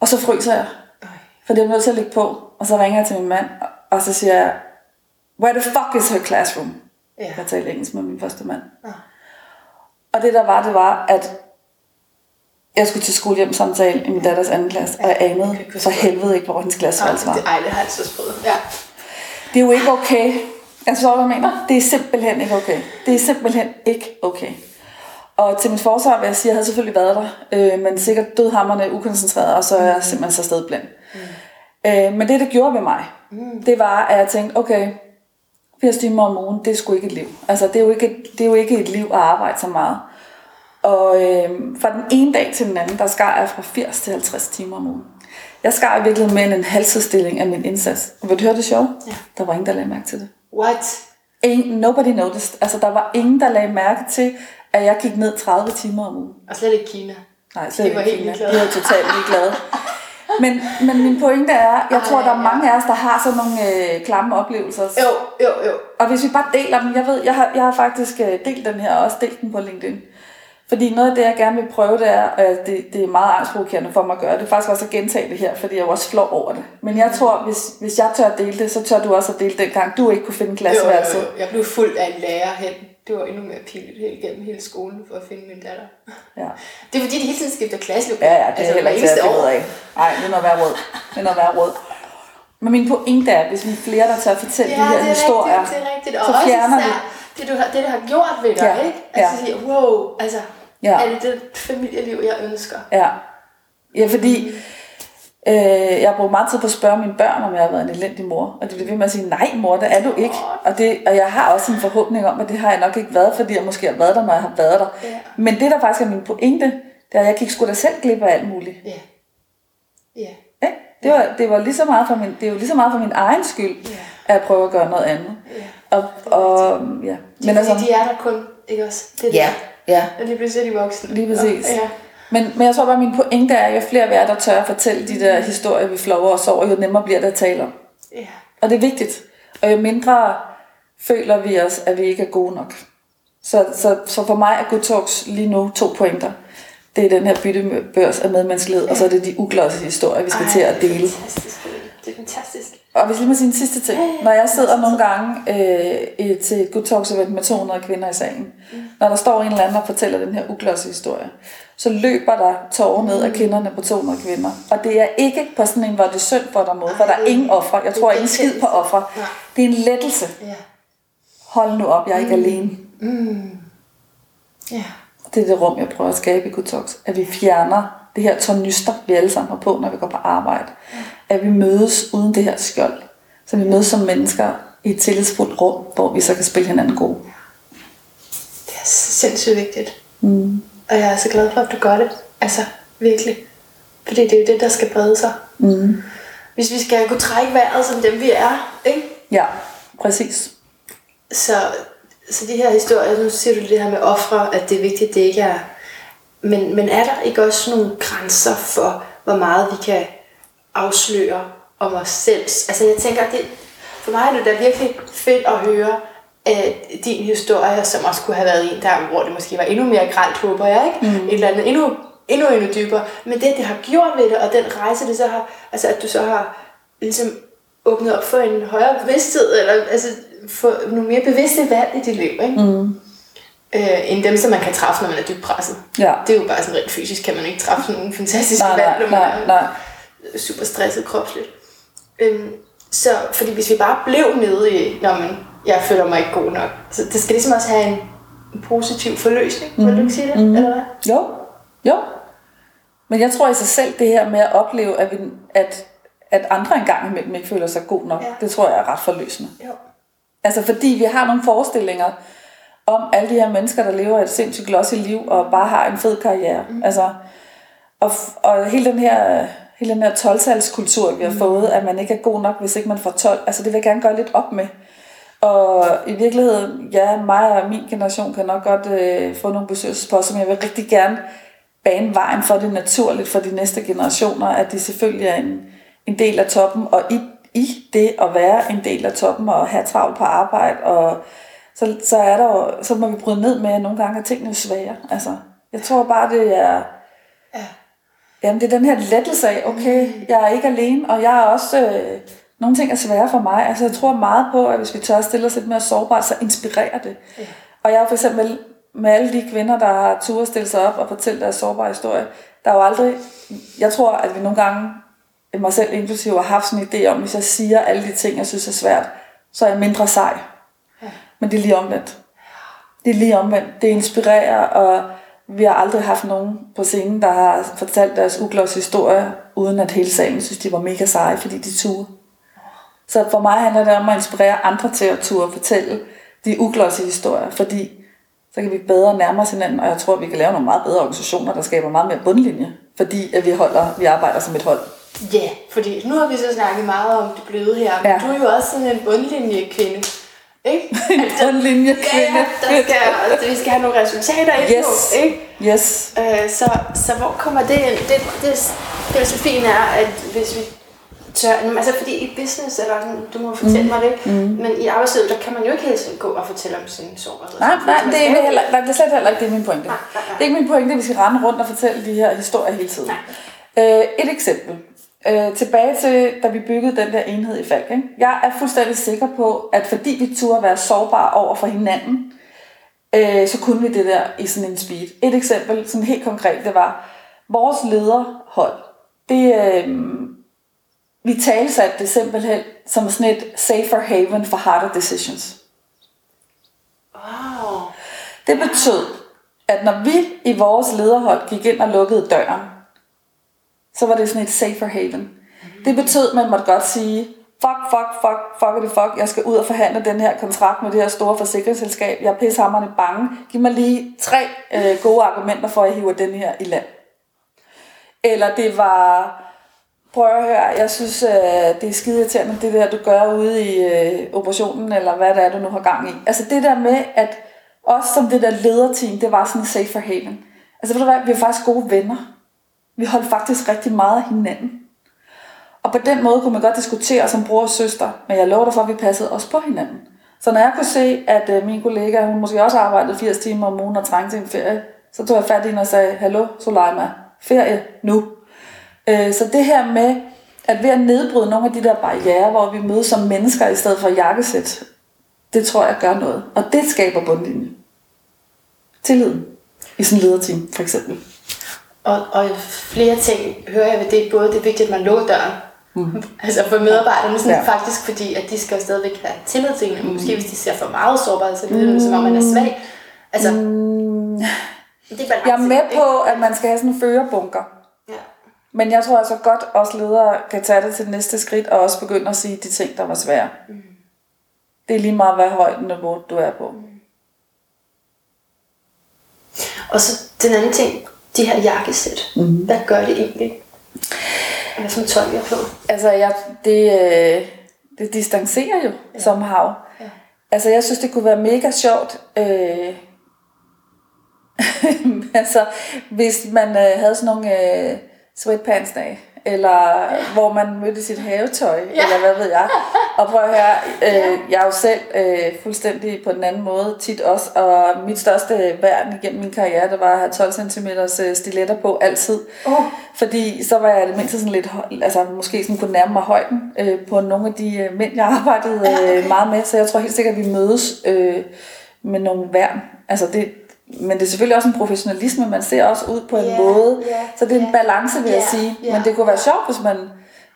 og så fryser jeg. For det er nødt til at ligge på. Og så ringer jeg til min mand, og så siger jeg, where the fuck is her classroom? Ja. Jeg talte engelsk med min første mand. Ja. Og det der var, det var, at jeg skulle til skolehjemsamtale i min datters anden klasse, og jeg anede for helvede ikke, hvor hendes klasseværelse var. Ej, det har jeg så sprødt. Ja. Det er jo ikke okay. Altså, hvad jeg mener? Det er simpelthen ikke okay. Det er simpelthen ikke okay. Og til mit forsvar vil jeg sige, at jeg havde selvfølgelig været der, øh, men sikkert dødhammerne ukoncentreret, og så er jeg simpelthen så blind. Mm. Øh, men det, det gjorde ved mig, mm. det var, at jeg tænkte, okay, 80 timer om ugen, det er sgu ikke et liv. Altså, det er jo ikke, det er jo ikke et liv at arbejde så meget. Og øh, fra den ene dag til den anden, der skar jeg fra 80 til 50 timer om ugen. Jeg skar i virkeligheden med en halvstilling af min indsats. Og vil du høre det sjovt? Ja. Der var ingen, der lagde mærke til det. What? Ingen, nobody noticed. Altså, der var ingen, der lagde mærke til, at jeg gik ned 30 timer om ugen. Og slet ikke Kina. Nej, slet ikke Kina. De var totalt ligeglade. <laughs> Men, men min pointe er, jeg Ej, tror, der er mange af os, der har sådan nogle øh, klamme oplevelser. Jo, jo, jo. Og hvis vi bare deler dem, jeg ved, jeg har, jeg har faktisk øh, delt den her, og også delt den på LinkedIn. Fordi noget af det, jeg gerne vil prøve, det er, og det, det er meget angstprovokerende for mig at gøre, det er faktisk også at gentage det her, fordi jeg er også flov over det. Men jeg tror, hvis, hvis jeg tør at dele det, så tør du også at dele den gang, du ikke kunne finde klasseværelset. Jo, jo, jo. Jeg blev fuld af en lærer hen. Det var endnu mere pinligt helt igennem hele skolen for at finde min datter. Ja. Det er fordi, de hele tiden skifter klasse. Ja, ja, det er altså, heller ikke finde ud af. Nej, det er noget værd råd. Det er noget værd råd. Men min pointe er, hvis vi er flere, der tør at fortælle Ja, de her det er historier, rigtigt, det er rigtigt. Og så også fjerner vi. især det, du har, det, det har gjort ved dig, Ja, ikke? Altså, ja. ja. sige, wow, altså, Ja. ja. er det det familieliv, jeg ønsker? Ja, ja fordi øh, jeg har brugt meget tid på at spørge mine børn, om jeg har været en elendig mor. Og de bliver ved med at sige, nej mor, det er du ikke. Og, det, og jeg har også en forhåbning om, at det har jeg nok ikke været, fordi jeg måske har været der, når jeg har været der. Ja. Men det, der faktisk er min pointe, det er, at jeg gik sgu da selv glip af alt muligt. Ja. Ja. Det, var, det, var lige så meget for min, det er jo lige så meget for min egen skyld, Ja. at jeg prøver at gøre noget andet. ja. Og, og ja. Men altså, de er der kun, ikke også? Det er ja, ja, det. Og lige pludselig er de voksne. lige præcis. Ja. Men, men jeg tror bare, at min pointe er, at jo flere vi er, der tør at fortælle de der historier, vi flover os over, jo nemmere bliver det at tale om. ja. Og det er vigtigt. Og jo mindre føler vi os, at vi ikke er gode nok. Så, så, så for mig er Good Talks lige nu to pointer. Det er den her byttebørs af medmenneskelighed, og så er det de uglossede historier, vi skal Ej, til at det er dele. fantastisk. Det er fantastisk. Og hvis lige må sige en sidste ting. Når jeg sidder nogle gange øh, til et Good Talks event med 200 kvinder i salen, når der står en eller anden og fortæller den her uglossede historie, så løber der tårer ned af kinderne på 200 kvinder. Og det er ikke på sådan en, hvor det er synd for dig måde, for der er ingen ofre. Jeg tror ikke en skid på ofre. Det er en lettelse. Hold nu op, jeg er ikke alene. Ja. Det er det rum, jeg prøver at skabe i Talks. At vi fjerner det her tornyster, vi alle sammen har på, når vi går på arbejde. At vi mødes uden det her skjold. Så vi mødes som mennesker i et tillidsfuldt rum, hvor vi så kan spille hinanden gode. Det er sindssygt vigtigt. Mm. Og jeg er så glad for, at du gør det. Altså, virkelig. Fordi det er jo det, der skal brede sig. Mm. Hvis vi skal kunne trække vejret som dem, vi er, ikke? Ja, præcis. Så, så de her historier, nu siger du det her med ofre, at det er vigtigt, at det ikke er... Men, men er der ikke også nogle grænser for, hvor meget vi kan afsløre om os selv? Altså jeg tænker, det, for mig er det da virkelig fedt at høre at din historie, som også kunne have været en der, hvor det måske var endnu mere gralt, håber jeg, ikke? Mm. Et eller andet endnu, endnu, endnu dybere. Men det, det har gjort ved det, og den rejse, det så har, altså at du så har ligesom åbnet op for en højere bevidsthed, eller altså få nogle mere bevidste valg i dit liv, ikke? Mm. Øh, end dem, som man kan træffe, når man er dybt presset. Ja. Det er jo bare sådan rent fysisk, kan man ikke træffe sådan nogle fantastiske Nej, valg, når man nej, er super stresset kropsligt. Øhm, så, fordi hvis vi bare blev nede i, når man, jeg føler mig ikke god nok, så det skal ligesom også have en, en positiv forløsning, mm. vil du ikke sige det, mm. eller hvad? Jo, jo. Men jeg tror i sig selv, det her med at opleve, at, vi, at, at andre engang imellem ikke føler sig god nok, Ja. det tror jeg er ret forløsende. Jo. Altså fordi vi har nogle forestillinger om alle de her mennesker, der lever et sindssygt glossy liv og bare har en fed karriere. Mm. Altså, og, og hele den her, hele den her 12-talskultur, vi har mm. fået, at man ikke er god nok, hvis ikke man får 12, altså det vil jeg gerne gøre lidt op med. Og i virkeligheden, ja, mig og min generation kan nok godt øh, få nogle bestyrelsesposter, men jeg vil rigtig gerne bane vejen for det naturligt for de næste generationer, at de selvfølgelig er en, en del af toppen, og i, i det at være en del af toppen og have travlt på arbejde, og så, så, er der jo, så må vi bryde ned med, at nogle gange er tingene svære. Altså, jeg tror bare, det er... Ja. Jamen, det er den her lettelse af, okay, jeg er ikke alene, og jeg er også... Øh, nogle ting er svære for mig. Altså, jeg tror meget på, at hvis vi tør at stille os lidt mere sårbart, så inspirerer det. Ja. Og jeg er for eksempel med alle de kvinder, der har tur at stille sig op og fortælle deres sårbare historie, der er jo aldrig... Jeg tror, at vi nogle gange, mig selv inklusive, har haft sådan en idé om, hvis jeg siger alle de ting, jeg synes er svært, så er jeg mindre sej. Ja. Men det er lige omvendt. Det er lige omvendt. Det inspirerer, og vi har aldrig haft nogen på scenen, der har fortalt deres uglosse historie, uden at hele salen synes, de var mega seje, fordi de turde. Så for mig handler det om at inspirere andre til at turde fortælle de uglosse historier, fordi så kan vi bedre nærme os hinanden, og jeg tror, at vi kan lave nogle meget bedre organisationer, der skaber meget mere bundlinje, fordi at vi, holder, vi arbejder som et hold. Ja, yeah, fordi nu har vi så snakket meget om det bløde her, men Ja. du er jo også sådan en bundlinje-kvinde. Ikke? <laughs> En bundlinje Ja, ja, der skal, altså, vi skal have nogle resultater Yes. på, ikke? Yes. Øh, så, så hvor kommer det ind? Det, det, fint er, at hvis vi tør... Altså fordi i business, eller sådan, du må fortælle mm. mig det, mm. men i arbejdslivet, der kan man jo ikke hele tiden gå og fortælle om sin sårbarhed. Nej, nej, det er, heller, nej, det er slet heller ikke det er min pointe. Nej, nej, nej. Det er ikke min pointe, at vi skal rende rundt og fortælle de her historier hele tiden. Øh, et eksempel. Øh, tilbage til, da vi byggede den der enhed i Falk. Ikke? Jeg er fuldstændig sikker på, at fordi vi turde være sårbare over for hinanden, øh, så kunne vi det der i sådan en speed. Et eksempel, sådan helt konkret, det var, vores lederhold, det, øh, vi talsatte det simpelthen som sådan et safer haven for harder decisions. Wow. Det betød, at når vi i vores lederhold gik ind og lukkede døren, så var det sådan et safer haven. Det betød, at man måtte godt sige, fuck, fuck, fuck, fuck det fuck, jeg skal ud og forhandle den her kontrakt med det her store forsikringsselskab. Jeg er pissehammerende bange. Giv mig lige tre øh, gode argumenter for, at jeg hiver den her i land. Eller det var, prøv at høre, jeg synes, øh, det er skide irriterende, det der, du gør ude i øh, operationen, eller hvad det er, du nu har gang i. Altså det der med, at os som det der lederteam, det var sådan en safe for haven. Altså ved du hvad, vi er faktisk gode venner. Vi holdt faktisk rigtig meget af hinanden. Og på den måde kunne man godt diskutere som bror og søster, men jeg lover dig for, at vi passede os på hinanden. Så når jeg kunne se, at øh, min kollega, hun måske også arbejdede 80 timer om ugen og trængte til en ferie, så tog jeg fat i hende og sagde, hallo Soleima, ferie nu. Øh, så det her med, at ved at nedbryde nogle af de der barriere, hvor vi mødes som mennesker i stedet for jakkesæt, det tror jeg gør noget. Og det skaber bundlinje. Tilliden. I sådan en lederteam, for eksempel. Og, og flere ting hører jeg ved det. Både det er vigtigt, at man lukker døren. Mm. <laughs> Altså for medarbejderne, sådan Ja. faktisk fordi, at de skal jo stadigvæk have tillid til en. Mm. Måske hvis de ser for meget sårbarhed, så lyder det som om, man er svag. Altså, mm. det er balance, Jeg er med ikke? på, at man skal have sådan en førerbunker. Men jeg tror altså godt, også ledere kan tage det til det næste skridt, og også begynde at sige de ting, der var svære. Mm. Det er lige meget, hvad højden niveau du er på. Og så den anden ting, de her jakkesæt. Mm. Hvad gør det egentlig? Hvad for en tøj jeg på? Altså, jeg, det, øh, det distancerer jo ja. som hav. Ja. Altså, jeg synes, det kunne være mega sjovt, øh, <laughs> altså, hvis man øh, havde sådan nogle øh, sweatpants-dage, eller hvor man mødte sit havetøj, ja. eller hvad ved jeg. Og prøv at høre, øh, jeg er jo selv øh, fuldstændig på den anden måde tit også, og mit største værn igennem min karriere, det var at have 12 cm stiletter på altid. Oh. Fordi så var jeg det mindste sådan lidt, altså måske sådan kunne nærme mig højden øh, på nogle af de øh, mænd, jeg arbejdede Ja, øh, meget med. Så jeg tror helt sikkert, at vi mødes øh, med nogle værn. Altså det, men det er selvfølgelig også en professionalisme, man ser også ud på en Ja, måde. ja, så det er en balance, vil jeg sige. ja. Men det kunne være sjovt, hvis man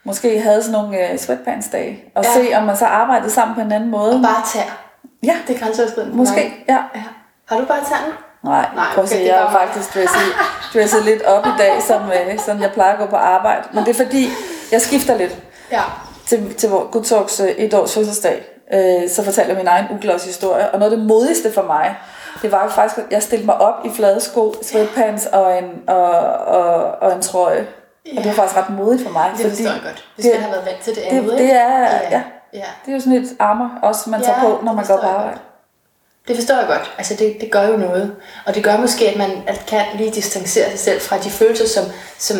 måske havde sådan nogle øh, sweatpants-dage. Og Ja. se, om man så arbejdede sammen på en anden måde. Og bare tær. Ja, Det er grænseoverskridende. måske. Ja. Ja. Har du bare nu? Nej, Nej, prøv at se, jeg er faktisk dresset, <laughs> dresset lidt op i dag, som, øh, som jeg plejer at gå på arbejde. Men det er fordi, jeg skifter lidt Ja. til, til Good Talks øh, et års fødselsdag. Øh, så fortalte jeg min egen uglos historie. Og noget af det modigste for mig, det var jo faktisk, at jeg stillede mig op i flade sko, sweatpants og en, og, og, og en trøje. Og det var faktisk ret modigt for mig. Det forstår jeg godt. Hvis det- man har været vant til det det- andet, det ikke? er- ja. ja. Det er jo sådan et armor også, man Ja, tager på, når det man går på arbejde. Det forstår jeg godt. Altså det, det gør jo noget. Og det gør måske, at man at kan lige distancere sig selv fra de følelser, som, som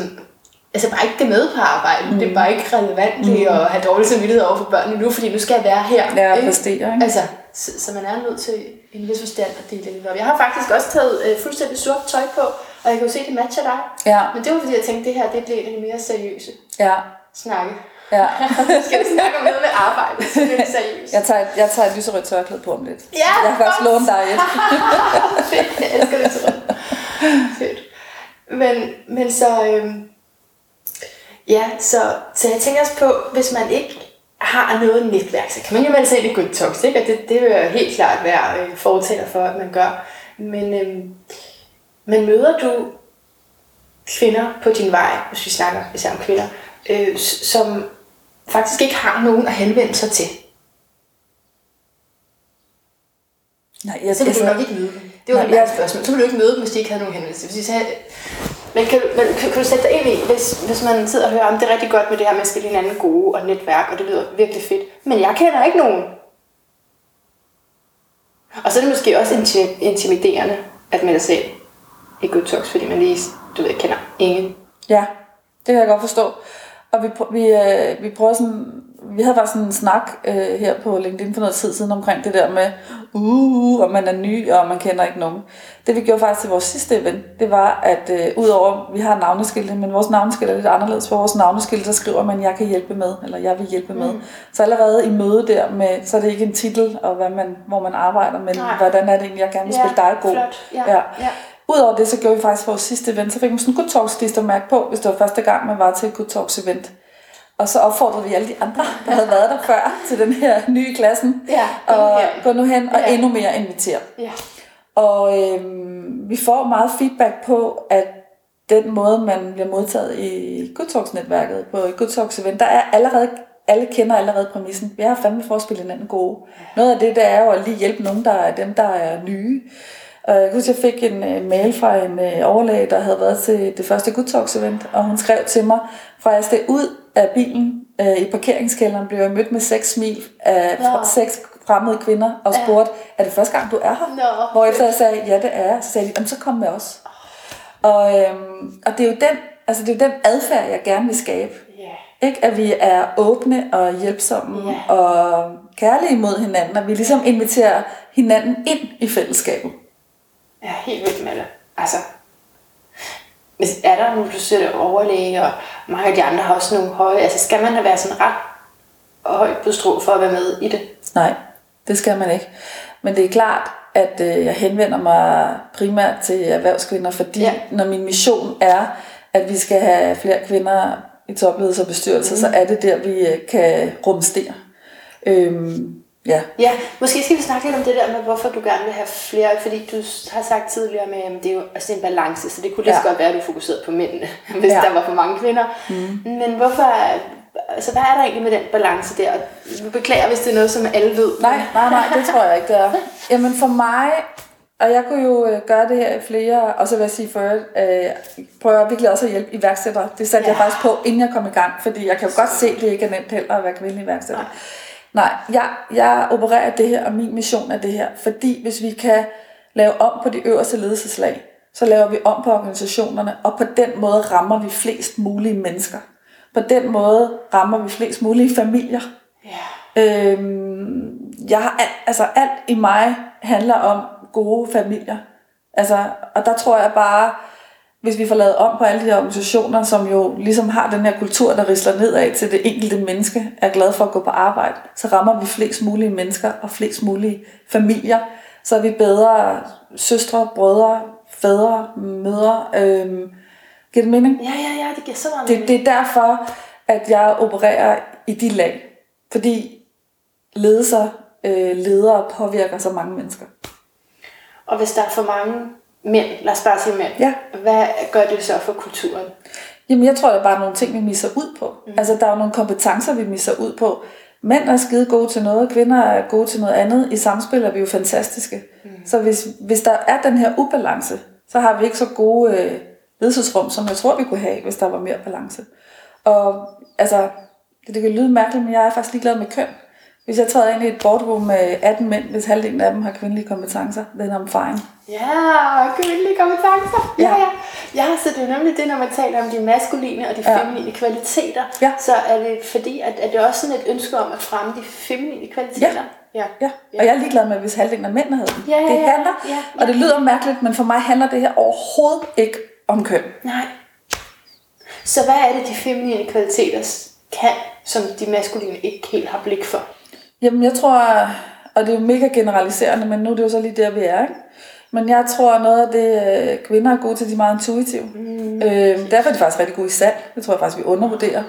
altså bare ikke det med på arbejde. Mm. Det er bare ikke relevant lige at have dårlig samvittighed over for børnene nu, fordi nu skal jeg være her. Ja, ikke? præstere, ikke? Altså, så, så man er nødt til en vis forstand at dele det op. Jeg har faktisk også taget øh, fuldstændig sort tøj på, og jeg kan jo se, det matcher dig. Ja, Men det var fordi, jeg tænkte, det her det bliver en mere seriøse ja, snakke. ja. <laughs> skal vi snakke om noget med arbejde, så det seriøst. Jeg tager, jeg tager et lyserødt tørklæde på om lidt. Ja, jeg kan også godt. låne dig et. Fedt, <laughs> jeg elsker det så Fedt. Men, men så, øhm, ja, så, så jeg tænker også på, hvis man ikke har noget netværk, så kan man jo melde sig ind i Good Talks, ikke? og det, det vil jeg helt klart være øh, fortaler for, at man gør. Men, øhm, men møder du kvinder på din vej, hvis vi snakker især om kvinder, øh, som faktisk ikke har nogen at henvende sig til? Nej, jeg, Så vil du altså- nok ikke møde dem. Det var Nej, et spørgsmål. Så vil du ikke møde dem, hvis de ikke havde nogen henvendelse. Hvis de sagde, men kan, men kan, kan du sætte dig ind i, hvis, hvis man sidder og hører, om det er rigtig godt med det her med at spille hinanden gode og netværk, og det lyder virkelig fedt, men jeg kender ikke nogen. Og så er det måske også inti- intimiderende at melde sig ind i Good Talks, fordi man lige, du ved, kender ingen. Ja, det kan jeg godt forstå. Og vi, vi, øh, vi prøver sådan, vi havde bare sådan en snak øh, her på LinkedIn for noget tid siden omkring det der med, uh, om man er ny, og man kender ikke nogen. Det vi gjorde faktisk til vores sidste event, det var, at øh, udover, vi har navneskilte, men vores navneskilte er lidt anderledes. For vores navneskilte, der skriver man, jeg kan hjælpe med, eller jeg vil hjælpe med. Så allerede i møde der med, så er det ikke en titel, og hvad man, hvor man arbejder, men Nej. hvordan er det egentlig, jeg gerne vil spille dig god. flot. Ja. Ja. ja. Udover det, så gjorde vi faktisk vores sidste event, så fik man sådan en Good Talks klistermærke på, hvis det var første gang, man var til et Good Talks event. Og så opfordrede vi alle de andre, der havde været der før, <laughs> til den her nye klassen. Ja, og hen. gå nu hen og Ja. endnu mere invitere. ja. Og øhm, vi får meget feedback på, at den måde, man bliver modtaget i Good Talks-netværket på et Good Talks event, der er allerede, alle kender allerede præmissen. Vi har fandme for at spille hinanden gode. Noget af det, der er jo at lige hjælpe nogen, der er dem, der er nye. Og jeg kan huske, jeg fik en uh, mail fra en uh, overlæge, der havde været til det første Good Talks event, og hun skrev til mig, fra jeg steg ud af bilen uh, i parkeringskælderen, blev jeg mødt med seks smil af Nå. seks fremmede kvinder, og spurgte, er det første gang, du er her? Nå. Hvor efter jeg sagde, ja det er så sagde de, "Jamen, så kom med os. Og, øhm, og det er jo den, altså det er jo den adfærd, jeg gerne vil skabe. Ja. Ikke? At vi er åbne og hjælpsomme Ja. og kærlige mod hinanden, og vi ligesom inviterer hinanden ind i fællesskabet. Jeg er helt vild med det. Altså, hvis er der nu, du siger det overlæge, og mange af de andre har også nogle høje, altså skal man da være sådan ret højt på strå for at være med i det? Nej, det skal man ikke. Men det er klart, at øh, jeg henvender mig primært til erhvervskvinder, fordi Ja. når min mission er, at vi skal have flere kvinder i topledelse og bestyrelse, mm. så er det der, vi øh, kan rumstere. Øhm, ja. Ja, måske skal vi snakke lidt om det der med, hvorfor du gerne vil have flere, fordi du har sagt tidligere med, at det er jo altså det er en balance, så det kunne lige Ja. godt være, at du fokuserede på mændene, <laughs> hvis Ja. der var for mange kvinder. Mm. Men hvorfor, altså hvad er der egentlig med den balance der? Og jeg beklager, hvis det er noget, som alle ved. Nej, nej, nej, det tror jeg ikke, det er. Jamen for mig, og jeg kunne jo øh, gøre det her i flere, og så vil jeg sige for øh, prøver virkelig også at hjælpe iværksættere. Det satte ja. jeg faktisk på, inden jeg kom i gang, fordi jeg kan jo godt se, at det ikke er nemt heller at være kvindelig iværksætter. Nej, jeg, jeg opererer det her, og min mission er det her, fordi hvis vi kan lave om på de øverste ledelseslag, så laver vi om på organisationerne, og på den måde rammer vi flest mulige mennesker. På den måde rammer vi flest mulige familier. Ja. Øhm, jeg har alt, altså alt i mig handler om gode familier. Altså, og der tror jeg bare, hvis vi får lavet om på alle de her organisationer, som jo ligesom har den her kultur, der risler nedad til det enkelte menneske, er glad for at gå på arbejde, så rammer vi flest mulige mennesker og flest mulige familier. Så er vi bedre søstre, brødre, fædre, mødre. Øhm, giver det mening? Ja, ja, ja, det giver så meget Det, det er derfor, at jeg opererer i de lag. Fordi ledelser, øh, ledere påvirker så mange mennesker. Og hvis der er for mange mænd, lad os bare sige mænd, Ja. hvad gør det så for kulturen? Jamen, jeg tror, der er bare nogle ting, vi misser ud på. Mm. Altså, der er jo nogle kompetencer, vi misser ud på. Mænd er skide gode til noget, kvinder er gode til noget andet. I samspil er vi jo fantastiske. Mm. Så hvis, hvis der er den her ubalance, så har vi ikke så gode øh, ledelsesrum, som jeg tror, vi kunne have, hvis der var mere balance. Og altså, det, det kan lyde mærkeligt, men jeg er faktisk ligeglad med køn. Hvis jeg træder ind i et boardroom med 18 mænd, hvis halvdelen af dem har kvindelige kompetencer, then I'm fine. Ja, kvindelige kompetencer. Ja, Ja. ja. Ja, så det er nemlig det, når man taler om de maskuline og de Ja. feminine kvaliteter. Ja. Så er det fordi, at, at det er også sådan et ønske om at fremme de feminine kvaliteter. Ja. Ja, og jeg er ligeglad med, hvis halvdelen af mændene havde dem. Ja, ja, det ja, handler, ja, og det lyder mærkeligt, men for mig handler det her overhovedet ikke om køn. Nej. Så hvad er det, de feminine kvaliteter kan, som de maskuline ikke helt har blik for? Jamen, jeg tror, og det er jo mega generaliserende, men nu er det jo så lige der, vi er, ikke? Men jeg tror, noget af det, øh, kvinder er gode til, de er meget intuitive. Mm. Øhm, derfor er de faktisk rigtig gode i salg. Det tror jeg faktisk, vi undervurderer.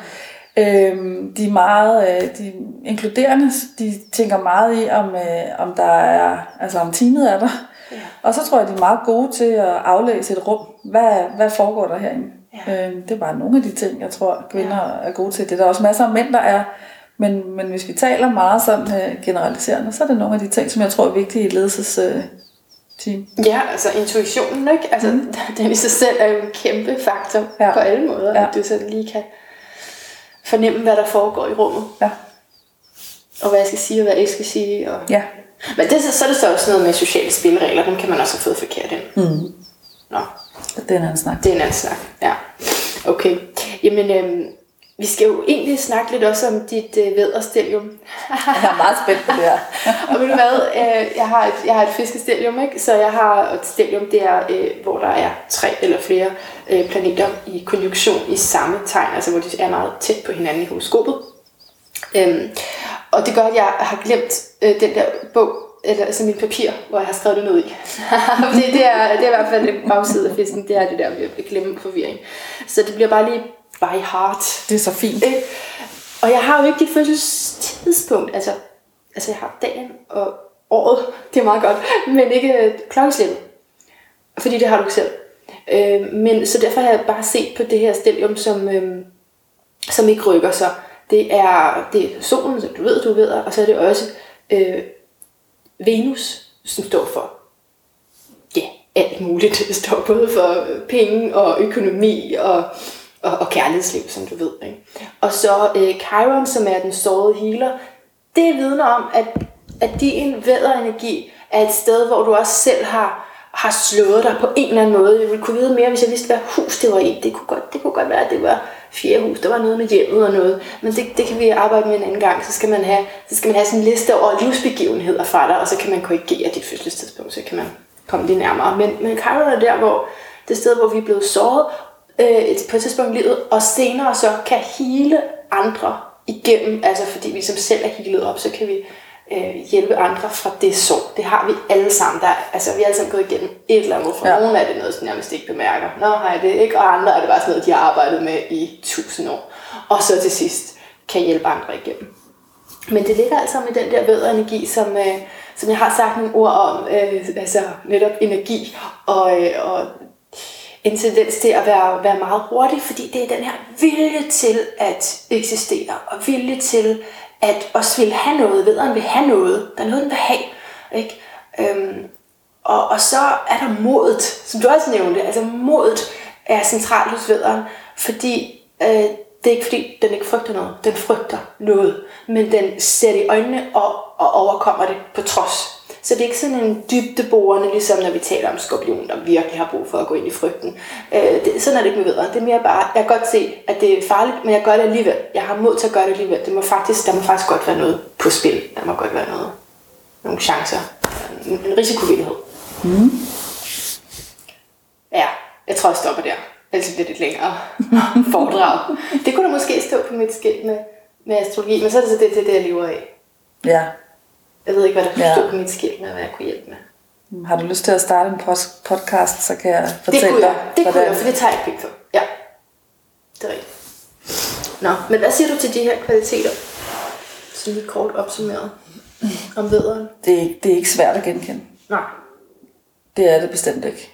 Øhm, de er meget øh, de er inkluderende. De tænker meget i, om, øh, om der er, altså om teamet er der. Ja. Og så tror jeg, de er meget gode til at aflæse et rum. Hvad, hvad foregår der herinde? Ja. Øhm, det er bare nogle af de ting, jeg tror, kvinder ja. er gode til. Det er der også masser af mænd, der er. Men, men hvis vi taler meget sådan øh, generaliserende, så er det nogle af de ting, som jeg tror er vigtige i et ledelses øh, team. Ja, altså intuitionen, ikke? Altså, mm. <laughs> den i sig selv er jo en kæmpe faktor ja. På alle måder, ja. At du så lige kan fornemme, hvad der foregår i rummet, Ja. og hvad jeg skal sige, og hvad jeg ikke skal sige. Og... Ja. Men det, så er det så også noget med sociale spilleregler, dem kan man også have fået forkert ind. Mm. Nå, Det er en anden snak. det er en anden snak. Ja, okay. Jamen, øhm, vi skal jo egentlig snakke lidt også om dit øh, vædderstelium. <laughs> jeg er meget spændt på det her. <laughs> og ved du hvad, øh, jeg, har et, jeg har et fiskestelium, ikke? så jeg har et stelium, det er, øh, hvor der er tre eller flere øh, planeter i konjunktion i samme tegn, altså hvor de er meget tæt på hinanden i horoskopet. Øhm, og det gør, at jeg har glemt øh, den der bog, eller altså mit papir, hvor jeg har skrevet det ned i. <laughs> det, det, er, det er i hvert fald en bagside af fisken, det er det der med at glemme forvirring. Så det bliver bare lige by heart. Det er så fint. Øh, og jeg har jo ikke dit fødselstidspunkt, altså, altså jeg har dagen og året, det er meget godt, men ikke øh, klokkeslæbet. Fordi det har du ikke selv. Øh, men så derfor har jeg bare set på det her stelium, som, øh, som ikke rykker sig. Det er, det er solen, som du ved, du ved, og så er det også øh, Venus, som står for ja, alt muligt. Det <laughs> står både for penge og økonomi og, og, og kærlighedsliv, som du ved. Ikke? Og så øh, Chiron, som er den sårede healer, det vidner om, at, at din væderenergi er et sted, hvor du også selv har, har slået dig på en eller anden måde. Jeg ville kunne vide mere, hvis jeg vidste, hvad hus det var i. Det kunne godt, det kunne godt være, at det var fjerde hus. Der var noget med hjemmet og noget. Men det, det kan vi arbejde med en anden gang. Så skal man have, så skal man have sådan en liste over livsbegivenheder fra dig, og så kan man korrigere dit fødselstidspunkt, så kan man komme lidt nærmere. Men, men Chiron er der, hvor det sted, hvor vi er blevet såret øh, på et tidspunkt i livet, og senere så kan hele andre igennem, altså fordi vi som selv er healet op, så kan vi øh, hjælpe andre fra det sår. Det har vi alle sammen. Der, altså, vi har alle sammen gået igennem et eller andet. For ja. nogle er det noget, som nærmest ikke bemærker. Nå, har jeg det ikke? Og andre er det bare sådan noget, de har arbejdet med i tusind år. Og så til sidst kan hjælpe andre igennem. Men det ligger altså med den der bedre energi, som, øh, som jeg har sagt nogle ord om, øh, altså netop energi og, øh, og en tendens til at være, være meget hurtig, fordi det er den her vilje til at eksistere, og vilje til at også vil have noget, vederen vil have noget, der er noget, den vil have. Ikke? Øhm, og, og så er der modet, som du også nævnte, altså modet er centralt hos vederen, fordi øh, det er ikke fordi, den ikke frygter noget, den frygter noget, men den ser det i øjnene og, og overkommer det på trods. Så det er ikke sådan en dybdeborende, ligesom når vi taler om skorpion, der virkelig har brug for at gå ind i frygten. Øh, det, sådan er det ikke med vedere. Det er mere bare, jeg kan godt se, at det er farligt, men jeg gør det alligevel. Jeg har mod til at gøre det alligevel. Det må faktisk, der må faktisk godt være noget på spil. Der må godt være noget, nogle chancer. En, en risikovillighed. Mm. Ja, jeg tror, jeg stopper der. Ellers bliver det lidt længere <laughs> foredrag. Det kunne da måske stå på mit skilt med, med astrologi, men så er det så det, det, det jeg lever af. Ja, jeg ved ikke, hvad der ja. stod på mit skilt med, hvad jeg kunne hjælpe med. Har du lyst til at starte en podcast, så kan jeg fortælle det kunne jeg. Det kunne jeg, for det tager jeg ikke for. Ja, det er rigtigt. Nå, men hvad siger du til de her kvaliteter? Så lige kort opsummeret om vederen. Det er, det er ikke svært at genkende. Nej. Det er det bestemt ikke.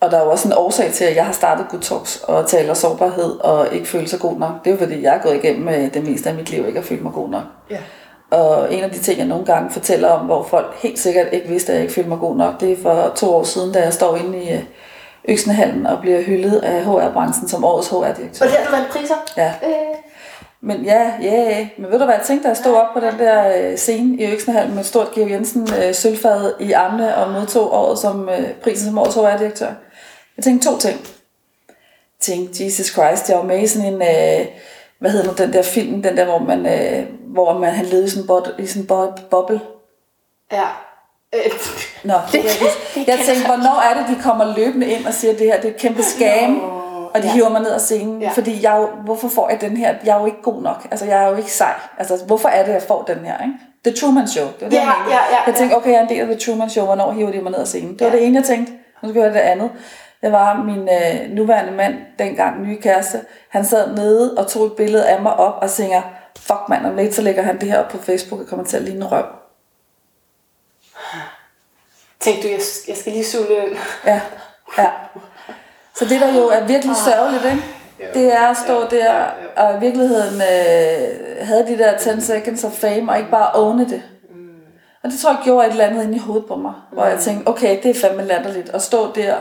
Og der er jo også en årsag til, at jeg har startet Good Talks og taler sårbarhed og ikke føle sig god nok. Det er jo fordi, jeg er gået igennem med det meste af mit liv ikke har følt mig god nok. Ja. Og en af de ting, jeg nogle gange fortæller om, hvor folk helt sikkert ikke vidste, at jeg ikke følte mig god nok, det er for to år siden, da jeg står inde i øh, Øksenhallen og bliver hyldet af HR-branchen som årets HR-direktør. Og det har du vandt priser? Ja. Øh. Men ja, ja, men ved du hvad, jeg tænkte, da jeg stod op på den der øh, scene i Øksenhallen med stort Georg Jensen øh, sølvfad i armene og modtog året som øh, prisen som årets HR-direktør. Jeg tænkte to ting. Jeg tænkte, Jesus Christ, jeg var med i sådan en... Øh, hvad hedder den der film, den der, hvor man, øh, hvor man han levede i sådan en, bod, i sådan en boble. Ja. Øh. Nå, det, jeg, jeg, jeg tænkte, hvornår er det, de kommer løbende ind og siger, at det her det er et kæmpe scam, no. og de ja. hiver mig ned af scenen, ja. fordi jeg hvorfor får jeg den her? Jeg er jo ikke god nok, altså jeg er jo ikke sej. Altså hvorfor er det, jeg får den her? Ikke? The Truman Show, det var det, ja, jeg Ja, ja, jeg tænkte, okay, jeg er en del af The Truman Show, hvornår hiver de mig ned af scenen? Det var ja. det ene, jeg tænkte. Nu skal jeg det andet. Det var min øh, nuværende mand, dengang nye kæreste. Han sad nede og tog et billede af mig op og tænker, fuck mand, om lidt så lægger han det her op på Facebook og kommer til at ligne røv. Tænkte du, jeg, jeg skal lige suge ind? Ja, ja. Så det der jo er virkelig ah. sørgeligt, ikke? det er at stå der og i virkeligheden øh, havde de der 10 seconds of fame og ikke bare own det. Mm. Og det tror jeg gjorde et eller andet inde i hovedet på mig, hvor jeg tænkte, okay, det er fandme latterligt at stå der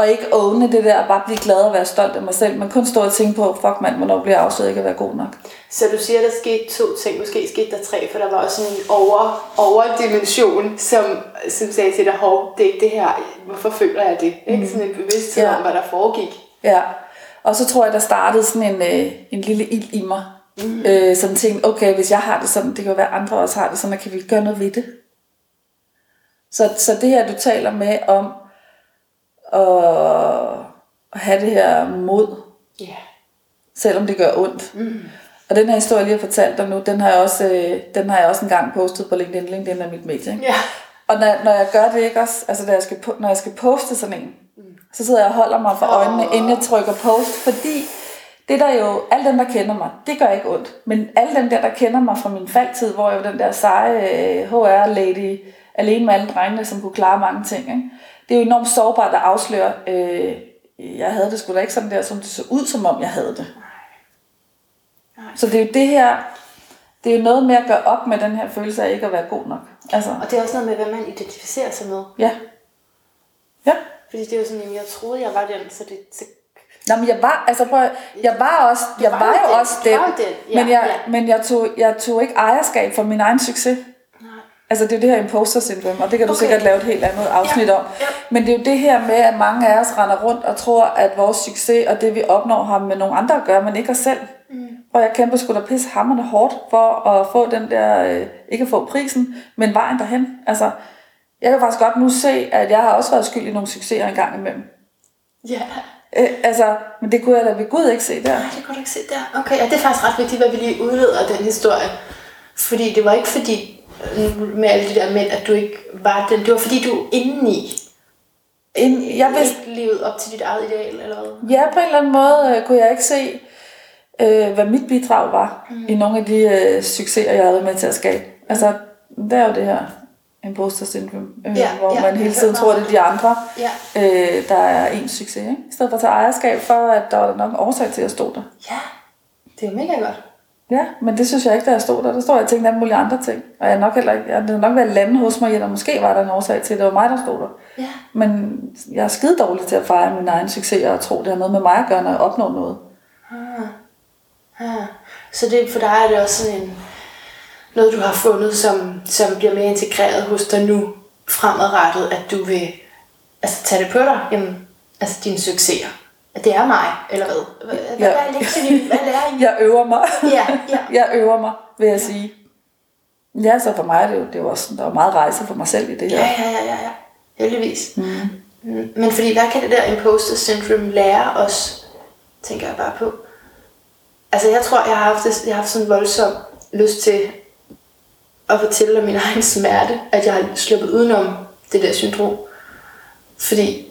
og ikke åbne det der, bare blive glad og være stolt af mig selv, men kun stå og tænke på, fuck mand, hvornår bliver jeg afsløret ikke at være god nok. Så du siger, der skete to ting, måske skete der tre, for der var også en over, overdimension, som, som sagde til dig, hov, det er ikke det her, hvorfor føler jeg det? Ikke? Mm. Sådan en bevidsthed ja. om, hvad der foregik. Ja, Og så tror jeg, der startede sådan en, øh, en lille ild i mig. Mm. Øh, sådan tænkte, okay, hvis jeg har det sådan, det kan jo være, andre også har det sådan, og kan vi gøre noget ved det? Så, så det her, du taler med om at, at have det her mod, Ja. Yeah. selvom det gør ondt. Mm. Og den her historie, jeg lige har fortalt dig nu, den har jeg også, øh, den har jeg også engang postet på LinkedIn. LinkedIn er mit medie. Ikke? Ja. Og når, når jeg gør det ikke også, altså når jeg skal, når jeg skal poste sådan en, mm. så sidder jeg og holder mig for øjnene, Åh. inden jeg trykker post, fordi det der jo, alle dem der kender mig, det gør ikke ondt. Men alle dem der, der kender mig fra min faldtid, hvor jeg var den der seje øh, HR-lady, alene med alle drengene, som kunne klare mange ting. Ikke? Det er jo enormt sårbart at afsløre, øh, jeg havde det sgu da ikke sådan der, som det så ud, som om jeg havde det. Så det er jo det her, det er jo noget med at gøre op med den her følelse af ikke at være god nok. Altså, Og det er også noget med, hvad man identificerer sig med. ja. Ja. Fordi det er jo sådan, at jeg troede, jeg var den, så det... Så... Nå, men jeg var, altså prøv, jeg var også, jeg var var jo den. også den, den. Ja, men, jeg, ja. men jeg, tog, jeg tog ikke ejerskab for min egen succes. Altså det er jo det her imposter syndrom, og det kan du Okay. sikkert lave et helt andet afsnit Ja, om. ja. Men det er jo det her med, at mange af os render rundt og tror, at vores succes og det vi opnår har med nogle andre at gøre, men ikke os selv. Mm. Og jeg kæmper sgu da pisse hammerne hårdt for at få den der, øh, ikke at få prisen, men vejen derhen. Altså, jeg kan faktisk godt nu se, at jeg har også været skyld i nogle succeser en gang imellem. Ja. Øh, altså, men det kunne jeg da ved Gud ikke se der. Nej, det kunne du ikke se der. Okay, ja, det er faktisk ret vigtigt, hvad vi lige udleder den historie. Fordi det var ikke fordi, med alle de der mænd, at du ikke var den. Det var fordi, du indeni En, jeg vidste, ikke levede op til dit eget ideal, eller hvad? ja, på en eller anden måde øh, kunne jeg ikke se, øh, hvad mit bidrag var mm. i nogle af de øh, succeser, jeg havde med til at skabe. Altså, det er jo det her imposter syndrom, øh, Ja, hvor ja, man hele tiden tror, det er de andre, Ja. øh, der er ens succes. Ikke? I stedet for at tage ejerskab for, at der var der nok en årsag til, at jeg stod der. Ja, det er jo mega godt. Ja, men det synes jeg ikke, da jeg stod der. Der står jeg og tænkte alle mulige andre ting. Og jeg nok heller ikke, jeg, har nok været lande hos mig, eller måske var der en årsag til, at det var mig, der stod der. Ja. Men jeg er skide dårlig til at fejre min egen succes og tro, det har noget med mig at gøre, når jeg opnår noget. Ja. Så det, for dig er det også sådan en, noget, du har fundet, som, som bliver mere integreret hos dig nu fremadrettet, at du vil altså, tage det på dig, jamen, altså dine succeser. At det er mig, eller hvad? Hvad, hvad Ja. er lektionen i? Hvad lærer I? <laughs> Jeg øver mig. Ja, ja. <laughs> Jeg øver mig, vil jeg sige. Ja, så for mig er det jo, det er jo også, der er meget rejse for mig selv i det her. Ja, ja, ja, ja, ja. Heldigvis. Mm. Men fordi, hvad kan det der imposter syndrome lære os, tænker jeg bare på. Altså, jeg tror, jeg har haft, det, jeg har haft sådan en voldsom lyst til at fortælle om min egen smerte, at jeg har sluppet udenom det der syndrom. Fordi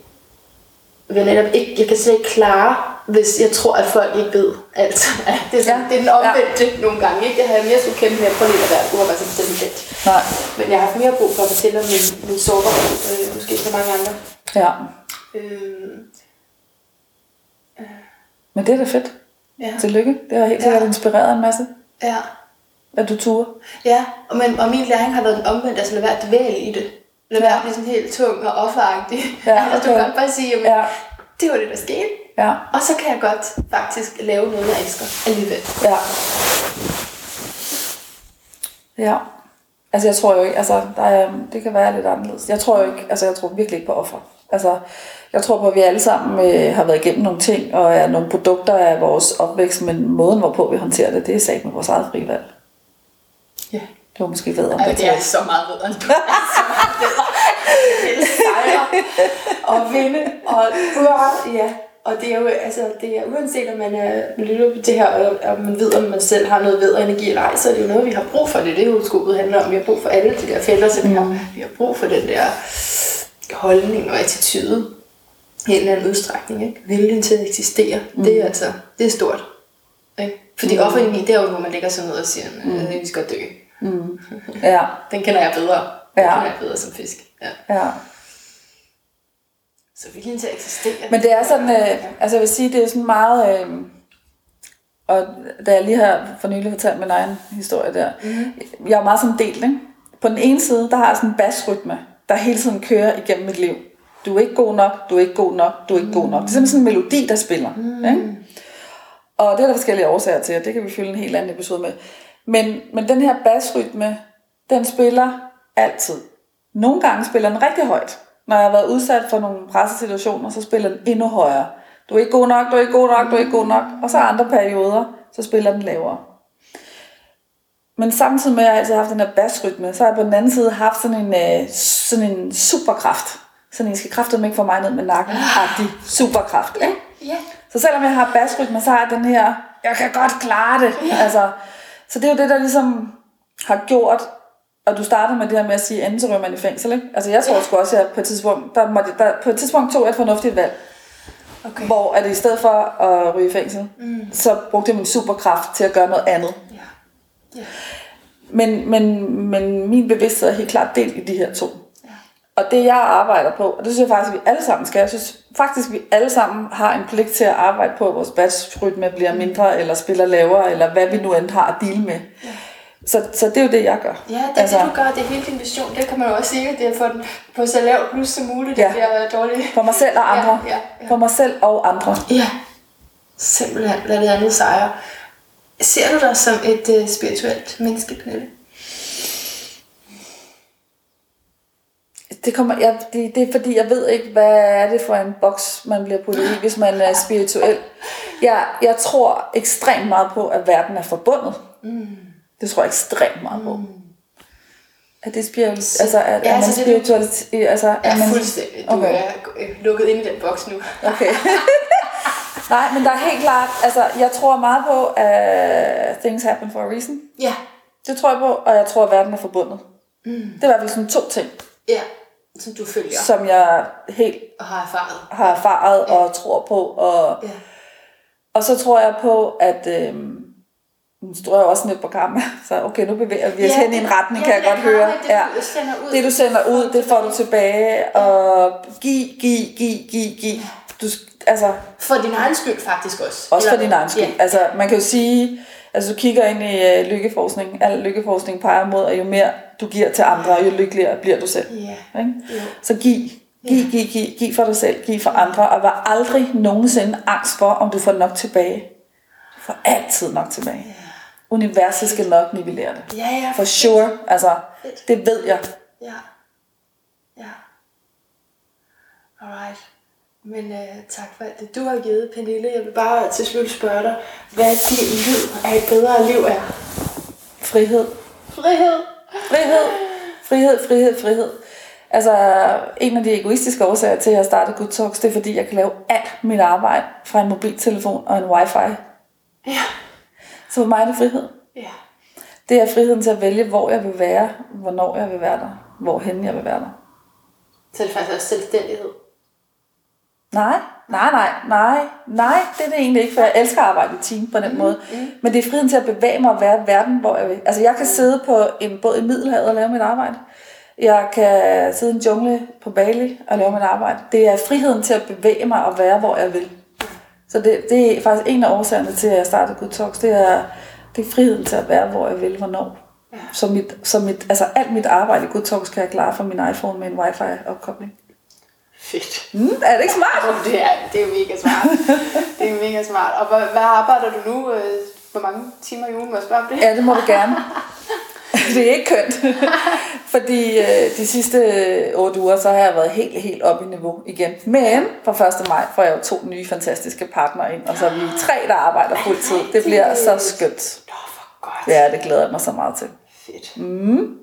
jeg netop ikke, jeg kan slet ikke klare, hvis jeg tror, at folk ikke ved alt. <laughs> Det er, sådan, Ja, det er den omvendte ja. nogle gange. Ikke? Jeg har mere skulle kæmpe med at prøve at være uopmærksom det. Nej. Men jeg har haft mere brug for at fortælle om min, min sårbarhed, øh, måske for mange andre. Ja. Øh, Men det er da fedt. ja. Tillykke. Det har helt sikkert Ja. inspireret en masse, Ja. at du turer. Ja, og, men, og min læring har været den omvendt, altså lad være at dvæle i det. Lad være blive sådan helt tung og offeragtig. Ja, <laughs> altså, du okay. kan godt bare sige, jamen, Ja. det var det, der skete. Ja. Og så kan jeg godt faktisk lave noget, jeg elsker alligevel. Ja. Ja. Altså jeg tror jo ikke, altså der er, det kan være lidt anderledes. Jeg tror jo ikke, altså jeg tror virkelig ikke på offer. Altså jeg tror på, at vi alle sammen øh, har været igennem nogle ting, og er nogle produkter af vores opvækst, men måden, hvorpå vi håndterer det, det er sat med vores eget frivalg. Det var måske bedre. Ej, det er så meget bedre du. Det er så meget bedre. Sejre og vinde. Og, hurra, ja. og det er jo, altså, det er uanset om man er lytter på det her, og, og man ved, om man selv har noget ved energi eller ej, så er det jo noget, vi har brug for. Det er det, hovedskobet handler om. Vi har brug for alle de der felter, så vi har, vi har brug for den der holdning og attitude i en eller anden udstrækning. Ikke? Viljen til at eksistere, mm. det er altså, det er stort. Ikke? Fordi mm. offerenergi, det er jo, hvor man lægger sig ned og siger, mm. vi skal dø. Ja, Den kender jeg bedre. Den Ja. kender jeg bedre som fisk. Ja. ja. Så viljen til at eksistere. Men det er sådan, øh, altså jeg vil sige, det er sådan meget, øh, og da jeg lige har for nylig fortalt min egen historie der, mm-hmm. jeg er meget sådan delt, ikke? På den ene side, der har jeg sådan en basrytme, der hele tiden kører igennem mit liv. Du er ikke god nok, du er ikke god nok, du er ikke god nok. Det er simpelthen sådan en melodi, der spiller. Mm. Ikke? Og det er der forskellige årsager til, og det kan vi fylde en helt anden episode med. Men, men den her basrytme, den spiller altid. Nogle gange spiller den rigtig højt. Når jeg har været udsat for nogle pressesituationer, så spiller den endnu højere. Du er ikke god nok, du er ikke god nok, du er ikke god nok. Og så andre perioder, så spiller den lavere. Men samtidig med, at jeg altid har haft den her basrytme, så har jeg på den anden side haft sådan en, øh, sådan en superkraft. Sådan en skal kraftedeme ikke få mig ned med nakken. Agtig superkraft. Ikke? Ja. Så selvom jeg har basrytme, så har jeg den her, jeg kan godt klare det. Altså, så det er jo det, der ligesom har gjort, og du startede med det her med at sige, enten så ryger man i fængsel, ikke? Altså jeg tror sgu også, at jeg på et tidspunkt, der, måtte, der, på et tidspunkt tog jeg et fornuftigt valg, Okay. hvor at i stedet for at ryge i fængsel, mm. så brugte jeg min superkraft til at gøre noget andet. Ja. Ja. Men, men, men min bevidsthed er helt klart delt i de her to. Ja. Og det jeg arbejder på, og det synes jeg faktisk, at vi alle sammen skal, jeg synes faktisk, at vi alle sammen har en pligt til at arbejde på, at vores batchrytme bliver mindre, eller spiller lavere, eller hvad vi nu end har at deal med. Ja. Så, så det er jo det, jeg gør. Ja, det er altså, det, du gør. Det er hele din vision. Det kan man jo også sige, det er at få den på så lav plus som muligt. Ja. Det bliver dårligt. For mig selv og andre. Ja, ja, ja. For mig selv og andre. Ja. Simpelthen. Lad det andet sejre. Ser du dig som et uh, spirituelt menneske, Pernille? Det, kommer, jeg, det, det er fordi, jeg ved ikke, hvad er det for en boks, man bliver puttet i, hvis man er spirituel. Jeg, jeg tror ekstremt meget på, at verden er forbundet. Mm. Det tror jeg ekstremt meget på. Mm. Er det spirituelt? Altså, er, Ja, er man altså, spirituelt? Altså, er man, fuldstændig. Du Okay. er lukket ind i den boks nu. Okay. <laughs> Nej, men der er helt klart, altså, jeg tror meget på, at things happen for a reason. Ja. Det tror jeg på, og jeg tror, at verden er forbundet. Mm. Det er i hvert fald sådan to ting, Ja. Som du følger som jeg helt og har erfaret. har erfaret og tror på. Og, Ja. og så tror jeg på, at øhm, nu står jeg også lidt på karma, <laughs> så okay, nu bevæger vi os hen i en retning, kan jeg godt høre. Det, Ja. du sender ud. Det du sender ud, det får du tilbage, og giv, giv, giv, giv, giv. Du, altså, For din egen skyld faktisk også. også for din egen skyld. Ja. Altså, man kan jo sige, altså du kigger ind i øh, lykkeforskning, al lykkeforskning peger mod, at jo mere du giver til andre, jo lykkeligere bliver du selv. Ja. Ikke? Jo. Så giv, giv, giv, giv, giv for dig selv, giv for andre, og vær aldrig nogensinde angst for, om du får nok tilbage. Du får altid nok tilbage. Universet skal nok nivellere det. Ja, ja. For sure, altså, det ved jeg. Ja. Ja. Alright. Men uh, tak for alt det, du har givet, Pernille. Jeg vil bare til slut spørge dig, hvad dit liv er et bedre liv er? Frihed. Frihed. Frihed, frihed, frihed, frihed. Altså, en af de egoistiske årsager til, at jeg startede Good Talks, det er, fordi jeg kan lave alt mit arbejde fra en mobiltelefon og en wifi. Ja. Så for mig er det frihed. Ja. Det er friheden til at vælge, hvor jeg vil være, hvornår jeg vil være der, hvorhen jeg vil være der. Så er det faktisk også selvstændighed. Nej, nej, nej, nej, nej, det er det egentlig ikke, for jeg elsker at arbejde i team på den måde. Men det er friheden til at bevæge mig og være i verden, hvor jeg vil. Altså jeg kan sidde på en båd i Middelhavet og lave mit arbejde. Jeg kan sidde i en jungle på Bali og lave mit arbejde. Det er friheden til at bevæge mig og være, hvor jeg vil. Så det, det er faktisk en af årsagerne til, at jeg startede Good Talks. Det er, det er friheden til at være, hvor jeg vil, hvornår. Så, mit, så mit, altså alt mit arbejde i Good Talks kan jeg klare fra min iPhone med en wifi-opkobling. Fedt. Mm, er det ikke smart? Det er, det er jo mega smart. det er mega smart. Og hvad, hvad arbejder du nu? øh, Hvor mange timer i ugen må jeg spørge om det? Ja, det må du gerne. <laughs> det er ikke kønt. Fordi øh, de sidste øh, otte uger, så har jeg været helt, helt op i niveau igen. Men fra 1. maj får jeg jo to nye fantastiske partnere ind, og så er vi tre, der arbejder fuldtid. Det bliver så skønt. Nå, hvor godt. Ja, det glæder jeg mig så meget til. Fedt. Mm.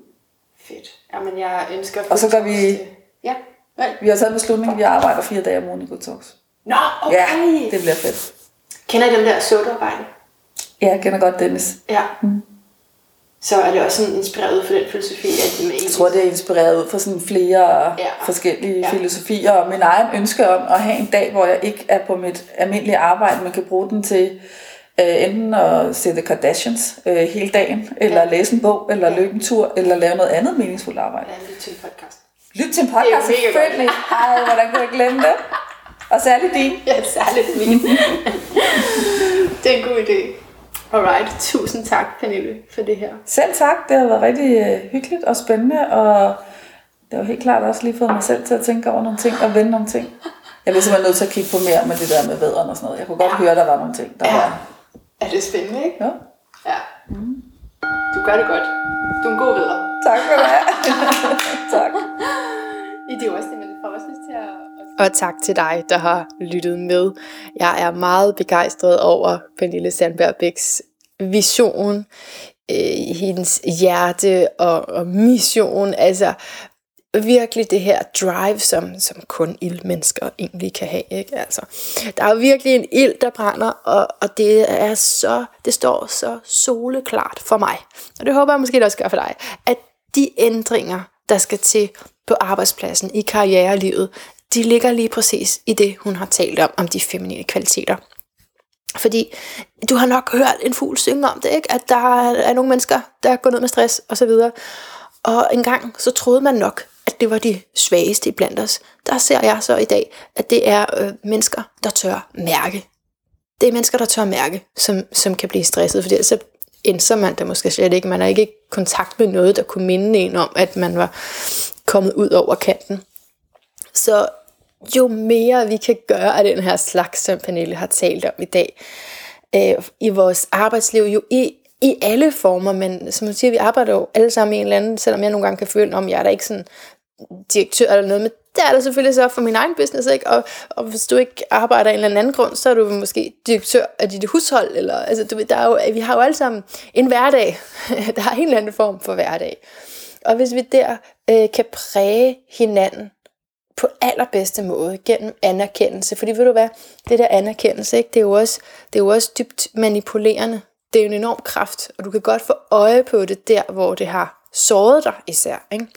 Fedt. Jamen, jeg ønsker... Og så gør vi- Ja. Vel. Vi har taget en beslutning, vi arbejder fire dage om ugen i Good Talks. Nå, okay. Ja, det bliver fedt. Kender I dem der sukkerarbejde? Ja, jeg kender godt Dennis. Ja. Mm. Så er det også sådan inspireret ud fra den filosofi, at det med Jeg tror, det er inspireret ud fra sådan flere Ja. ja. forskellige Ja. ja. filosofier, og min egen ønske om at have en dag, hvor jeg ikke er på mit almindelige arbejde, men kan bruge den til øh, enten at se The Kardashians øh, hele dagen, eller Ja. læse en bog, eller løbe en tur, eller lave noget andet meningsfuldt arbejde. Ja, lidt til en podcast. Lyt til en Det er podcast, mega godt. selvfølgelig. Ej, hvordan kunne jeg glemme det? Og særligt din. Ja, særligt min. det er en god idé. Alright, tusind tak, Pernille, for det her. Selv tak, det har været rigtig øh, hyggeligt og spændende, og det har helt klart også lige fået mig selv til at tænke over nogle ting og vende nogle ting. Jeg bliver simpelthen nødt til at kigge på mere med det der med vædderen og sådan noget. Jeg kunne godt Ja. høre, at der var nogle ting, der Ja. var... Er det spændende, ikke? Ja. Ja. Du gør det godt. Du er en god leder. Tak for det. <laughs> tak. I det er også det, man får også lyst til at, at og tak til dig, der har lyttet med. Jeg er meget begejstret over Pernille Sandberg Bæks vision, øh, hendes hjerte og, og mission. Altså virkelig det her drive, som, som kun ildmennesker egentlig kan have. Ikke? Altså, der er virkelig en ild, der brænder, og, og det er så, det står så soleklart for mig. Og det håber jeg måske også gør for dig, at de ændringer, der skal til på arbejdspladsen, i karrierelivet, de ligger lige præcis i det, hun har talt om, om de feminine kvaliteter. Fordi du har nok hørt en fugl synge om det, ikke? at der er nogle mennesker, der går ned med stress osv. Og engang så troede man nok, at det var de svageste blandt os. Der ser jeg så i dag, at det er øh, mennesker, der tør mærke. Det er mennesker, der tør mærke, som, som kan blive stresset, fordi så indser man det måske slet ikke. Man er ikke i kontakt med noget, der kunne minde en om, at man var kommet ud over kanten. Så jo mere vi kan gøre af den her slags, som Pernille har talt om i dag, øh, i vores arbejdsliv, jo i, i alle former, men som du siger, vi arbejder jo alle sammen i en eller anden, selvom jeg nogle gange kan føle, om jeg er der ikke sådan direktør eller noget, men det er der selvfølgelig så for min egen business, ikke? Og, og hvis du ikke arbejder af en eller anden grund, så er du måske direktør af dit hushold, eller, altså, du der er jo, vi har jo alle sammen en hverdag, <laughs> der har en eller anden form for hverdag. Og hvis vi der øh, kan præge hinanden på allerbedste måde gennem anerkendelse, fordi ved du hvad, det der anerkendelse, ikke, det, er jo også, det er jo også dybt manipulerende. Det er jo en enorm kraft, og du kan godt få øje på det der, hvor det har såret dig især. Ikke?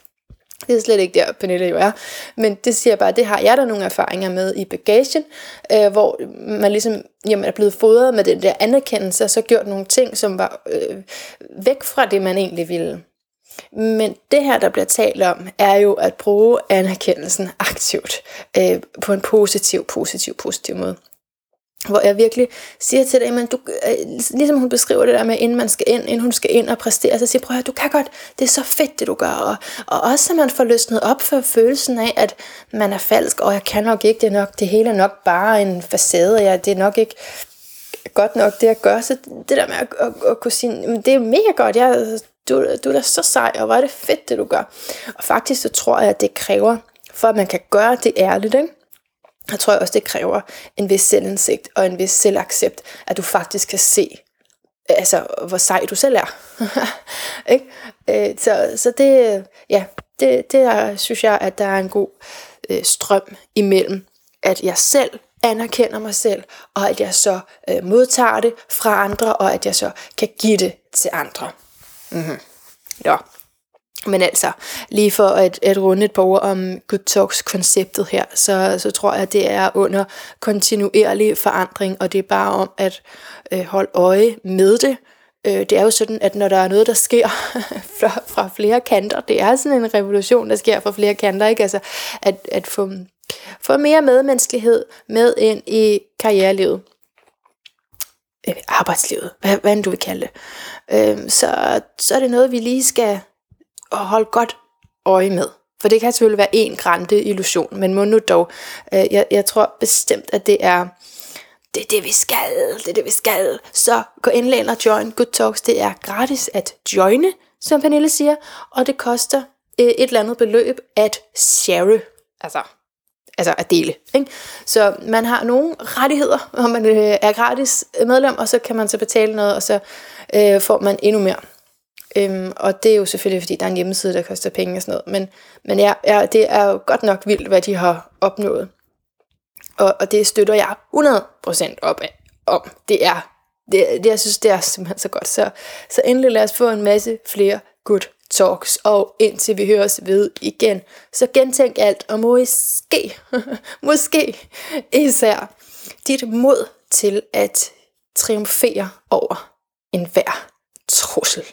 Det er slet ikke der, Pernille jo er. Men det siger bare, det har jeg da nogle erfaringer med i bagagen, øh, hvor man ligesom jamen, er blevet fodret med den der anerkendelse, og så gjort nogle ting, som var øh, væk fra det, man egentlig ville. Men det her, der bliver talt om, er jo at bruge anerkendelsen aktivt øh, på en positiv, positiv, positiv måde hvor jeg virkelig siger til dig, men du, øh, ligesom hun beskriver det der med, inden man skal ind, inden hun skal ind og præstere, så siger prøv at du kan godt, det er så fedt, det du gør, og, og også at man får løsnet op for følelsen af, at man er falsk, og jeg kan nok ikke, det er nok, det hele er nok bare en facade, og jeg, det er nok ikke godt nok, det at gøre, så det der med at, at, at kunne sige, det er mega godt, jeg, du, du er da så sej, og hvor er det fedt, det du gør. Og faktisk så tror jeg, at det kræver, for at man kan gøre det ærligt, ikke? Jeg tror også, det kræver en vis selvindsigt og en vis selvaccept, at du faktisk kan se, øh, altså, hvor sej du selv er. <laughs> ikke? Øh, så, så det, ja, det, det er, synes jeg, at der er en god øh, strøm imellem, at jeg selv anerkender mig selv, og at jeg så øh, modtager det fra andre, og at jeg så kan give det til andre. Mm-hmm. Ja. Men altså, lige for at, at runde et par ord om Good Talks-konceptet her, så, så tror jeg, at det er under kontinuerlig forandring, og det er bare om at øh, holde øje med det. Øh, det er jo sådan, at når der er noget, der sker <laughs> fra, fra flere kanter, det er sådan en revolution, der sker fra flere kanter, ikke? Altså, at, at få, få mere medmenneskelighed med ind i karrierelivet øh, arbejdslivet, hvad, hvad end du vil kalde det, øh, så, så er det noget, vi lige skal at holde godt øje med. For det kan selvfølgelig være en grande illusion, men må nu dog. Øh, jeg, jeg tror bestemt, at det er det er det, vi skal. Det er det, vi skal. Så gå endelig ind og join Good Talks. Det er gratis at joine, som Pernille siger, og det koster øh, et eller andet beløb at share. Altså, altså at dele. Ikke? Så man har nogle rettigheder, når man øh, er gratis medlem, og så kan man så betale noget, og så øh, får man endnu mere. Øhm, og det er jo selvfølgelig, fordi der er en hjemmeside, der koster penge og sådan noget. Men, men ja, ja, det er jo godt nok vildt, hvad de har opnået. Og, og det støtter jeg 100% op af, om. Det er, det, det, jeg synes, det er simpelthen så godt. Så, så endelig lad os få en masse flere good talks. Og indtil vi høres ved igen, så gentænk alt, og måske, <laughs> måske især dit mod til at triumfere over enhver trussel.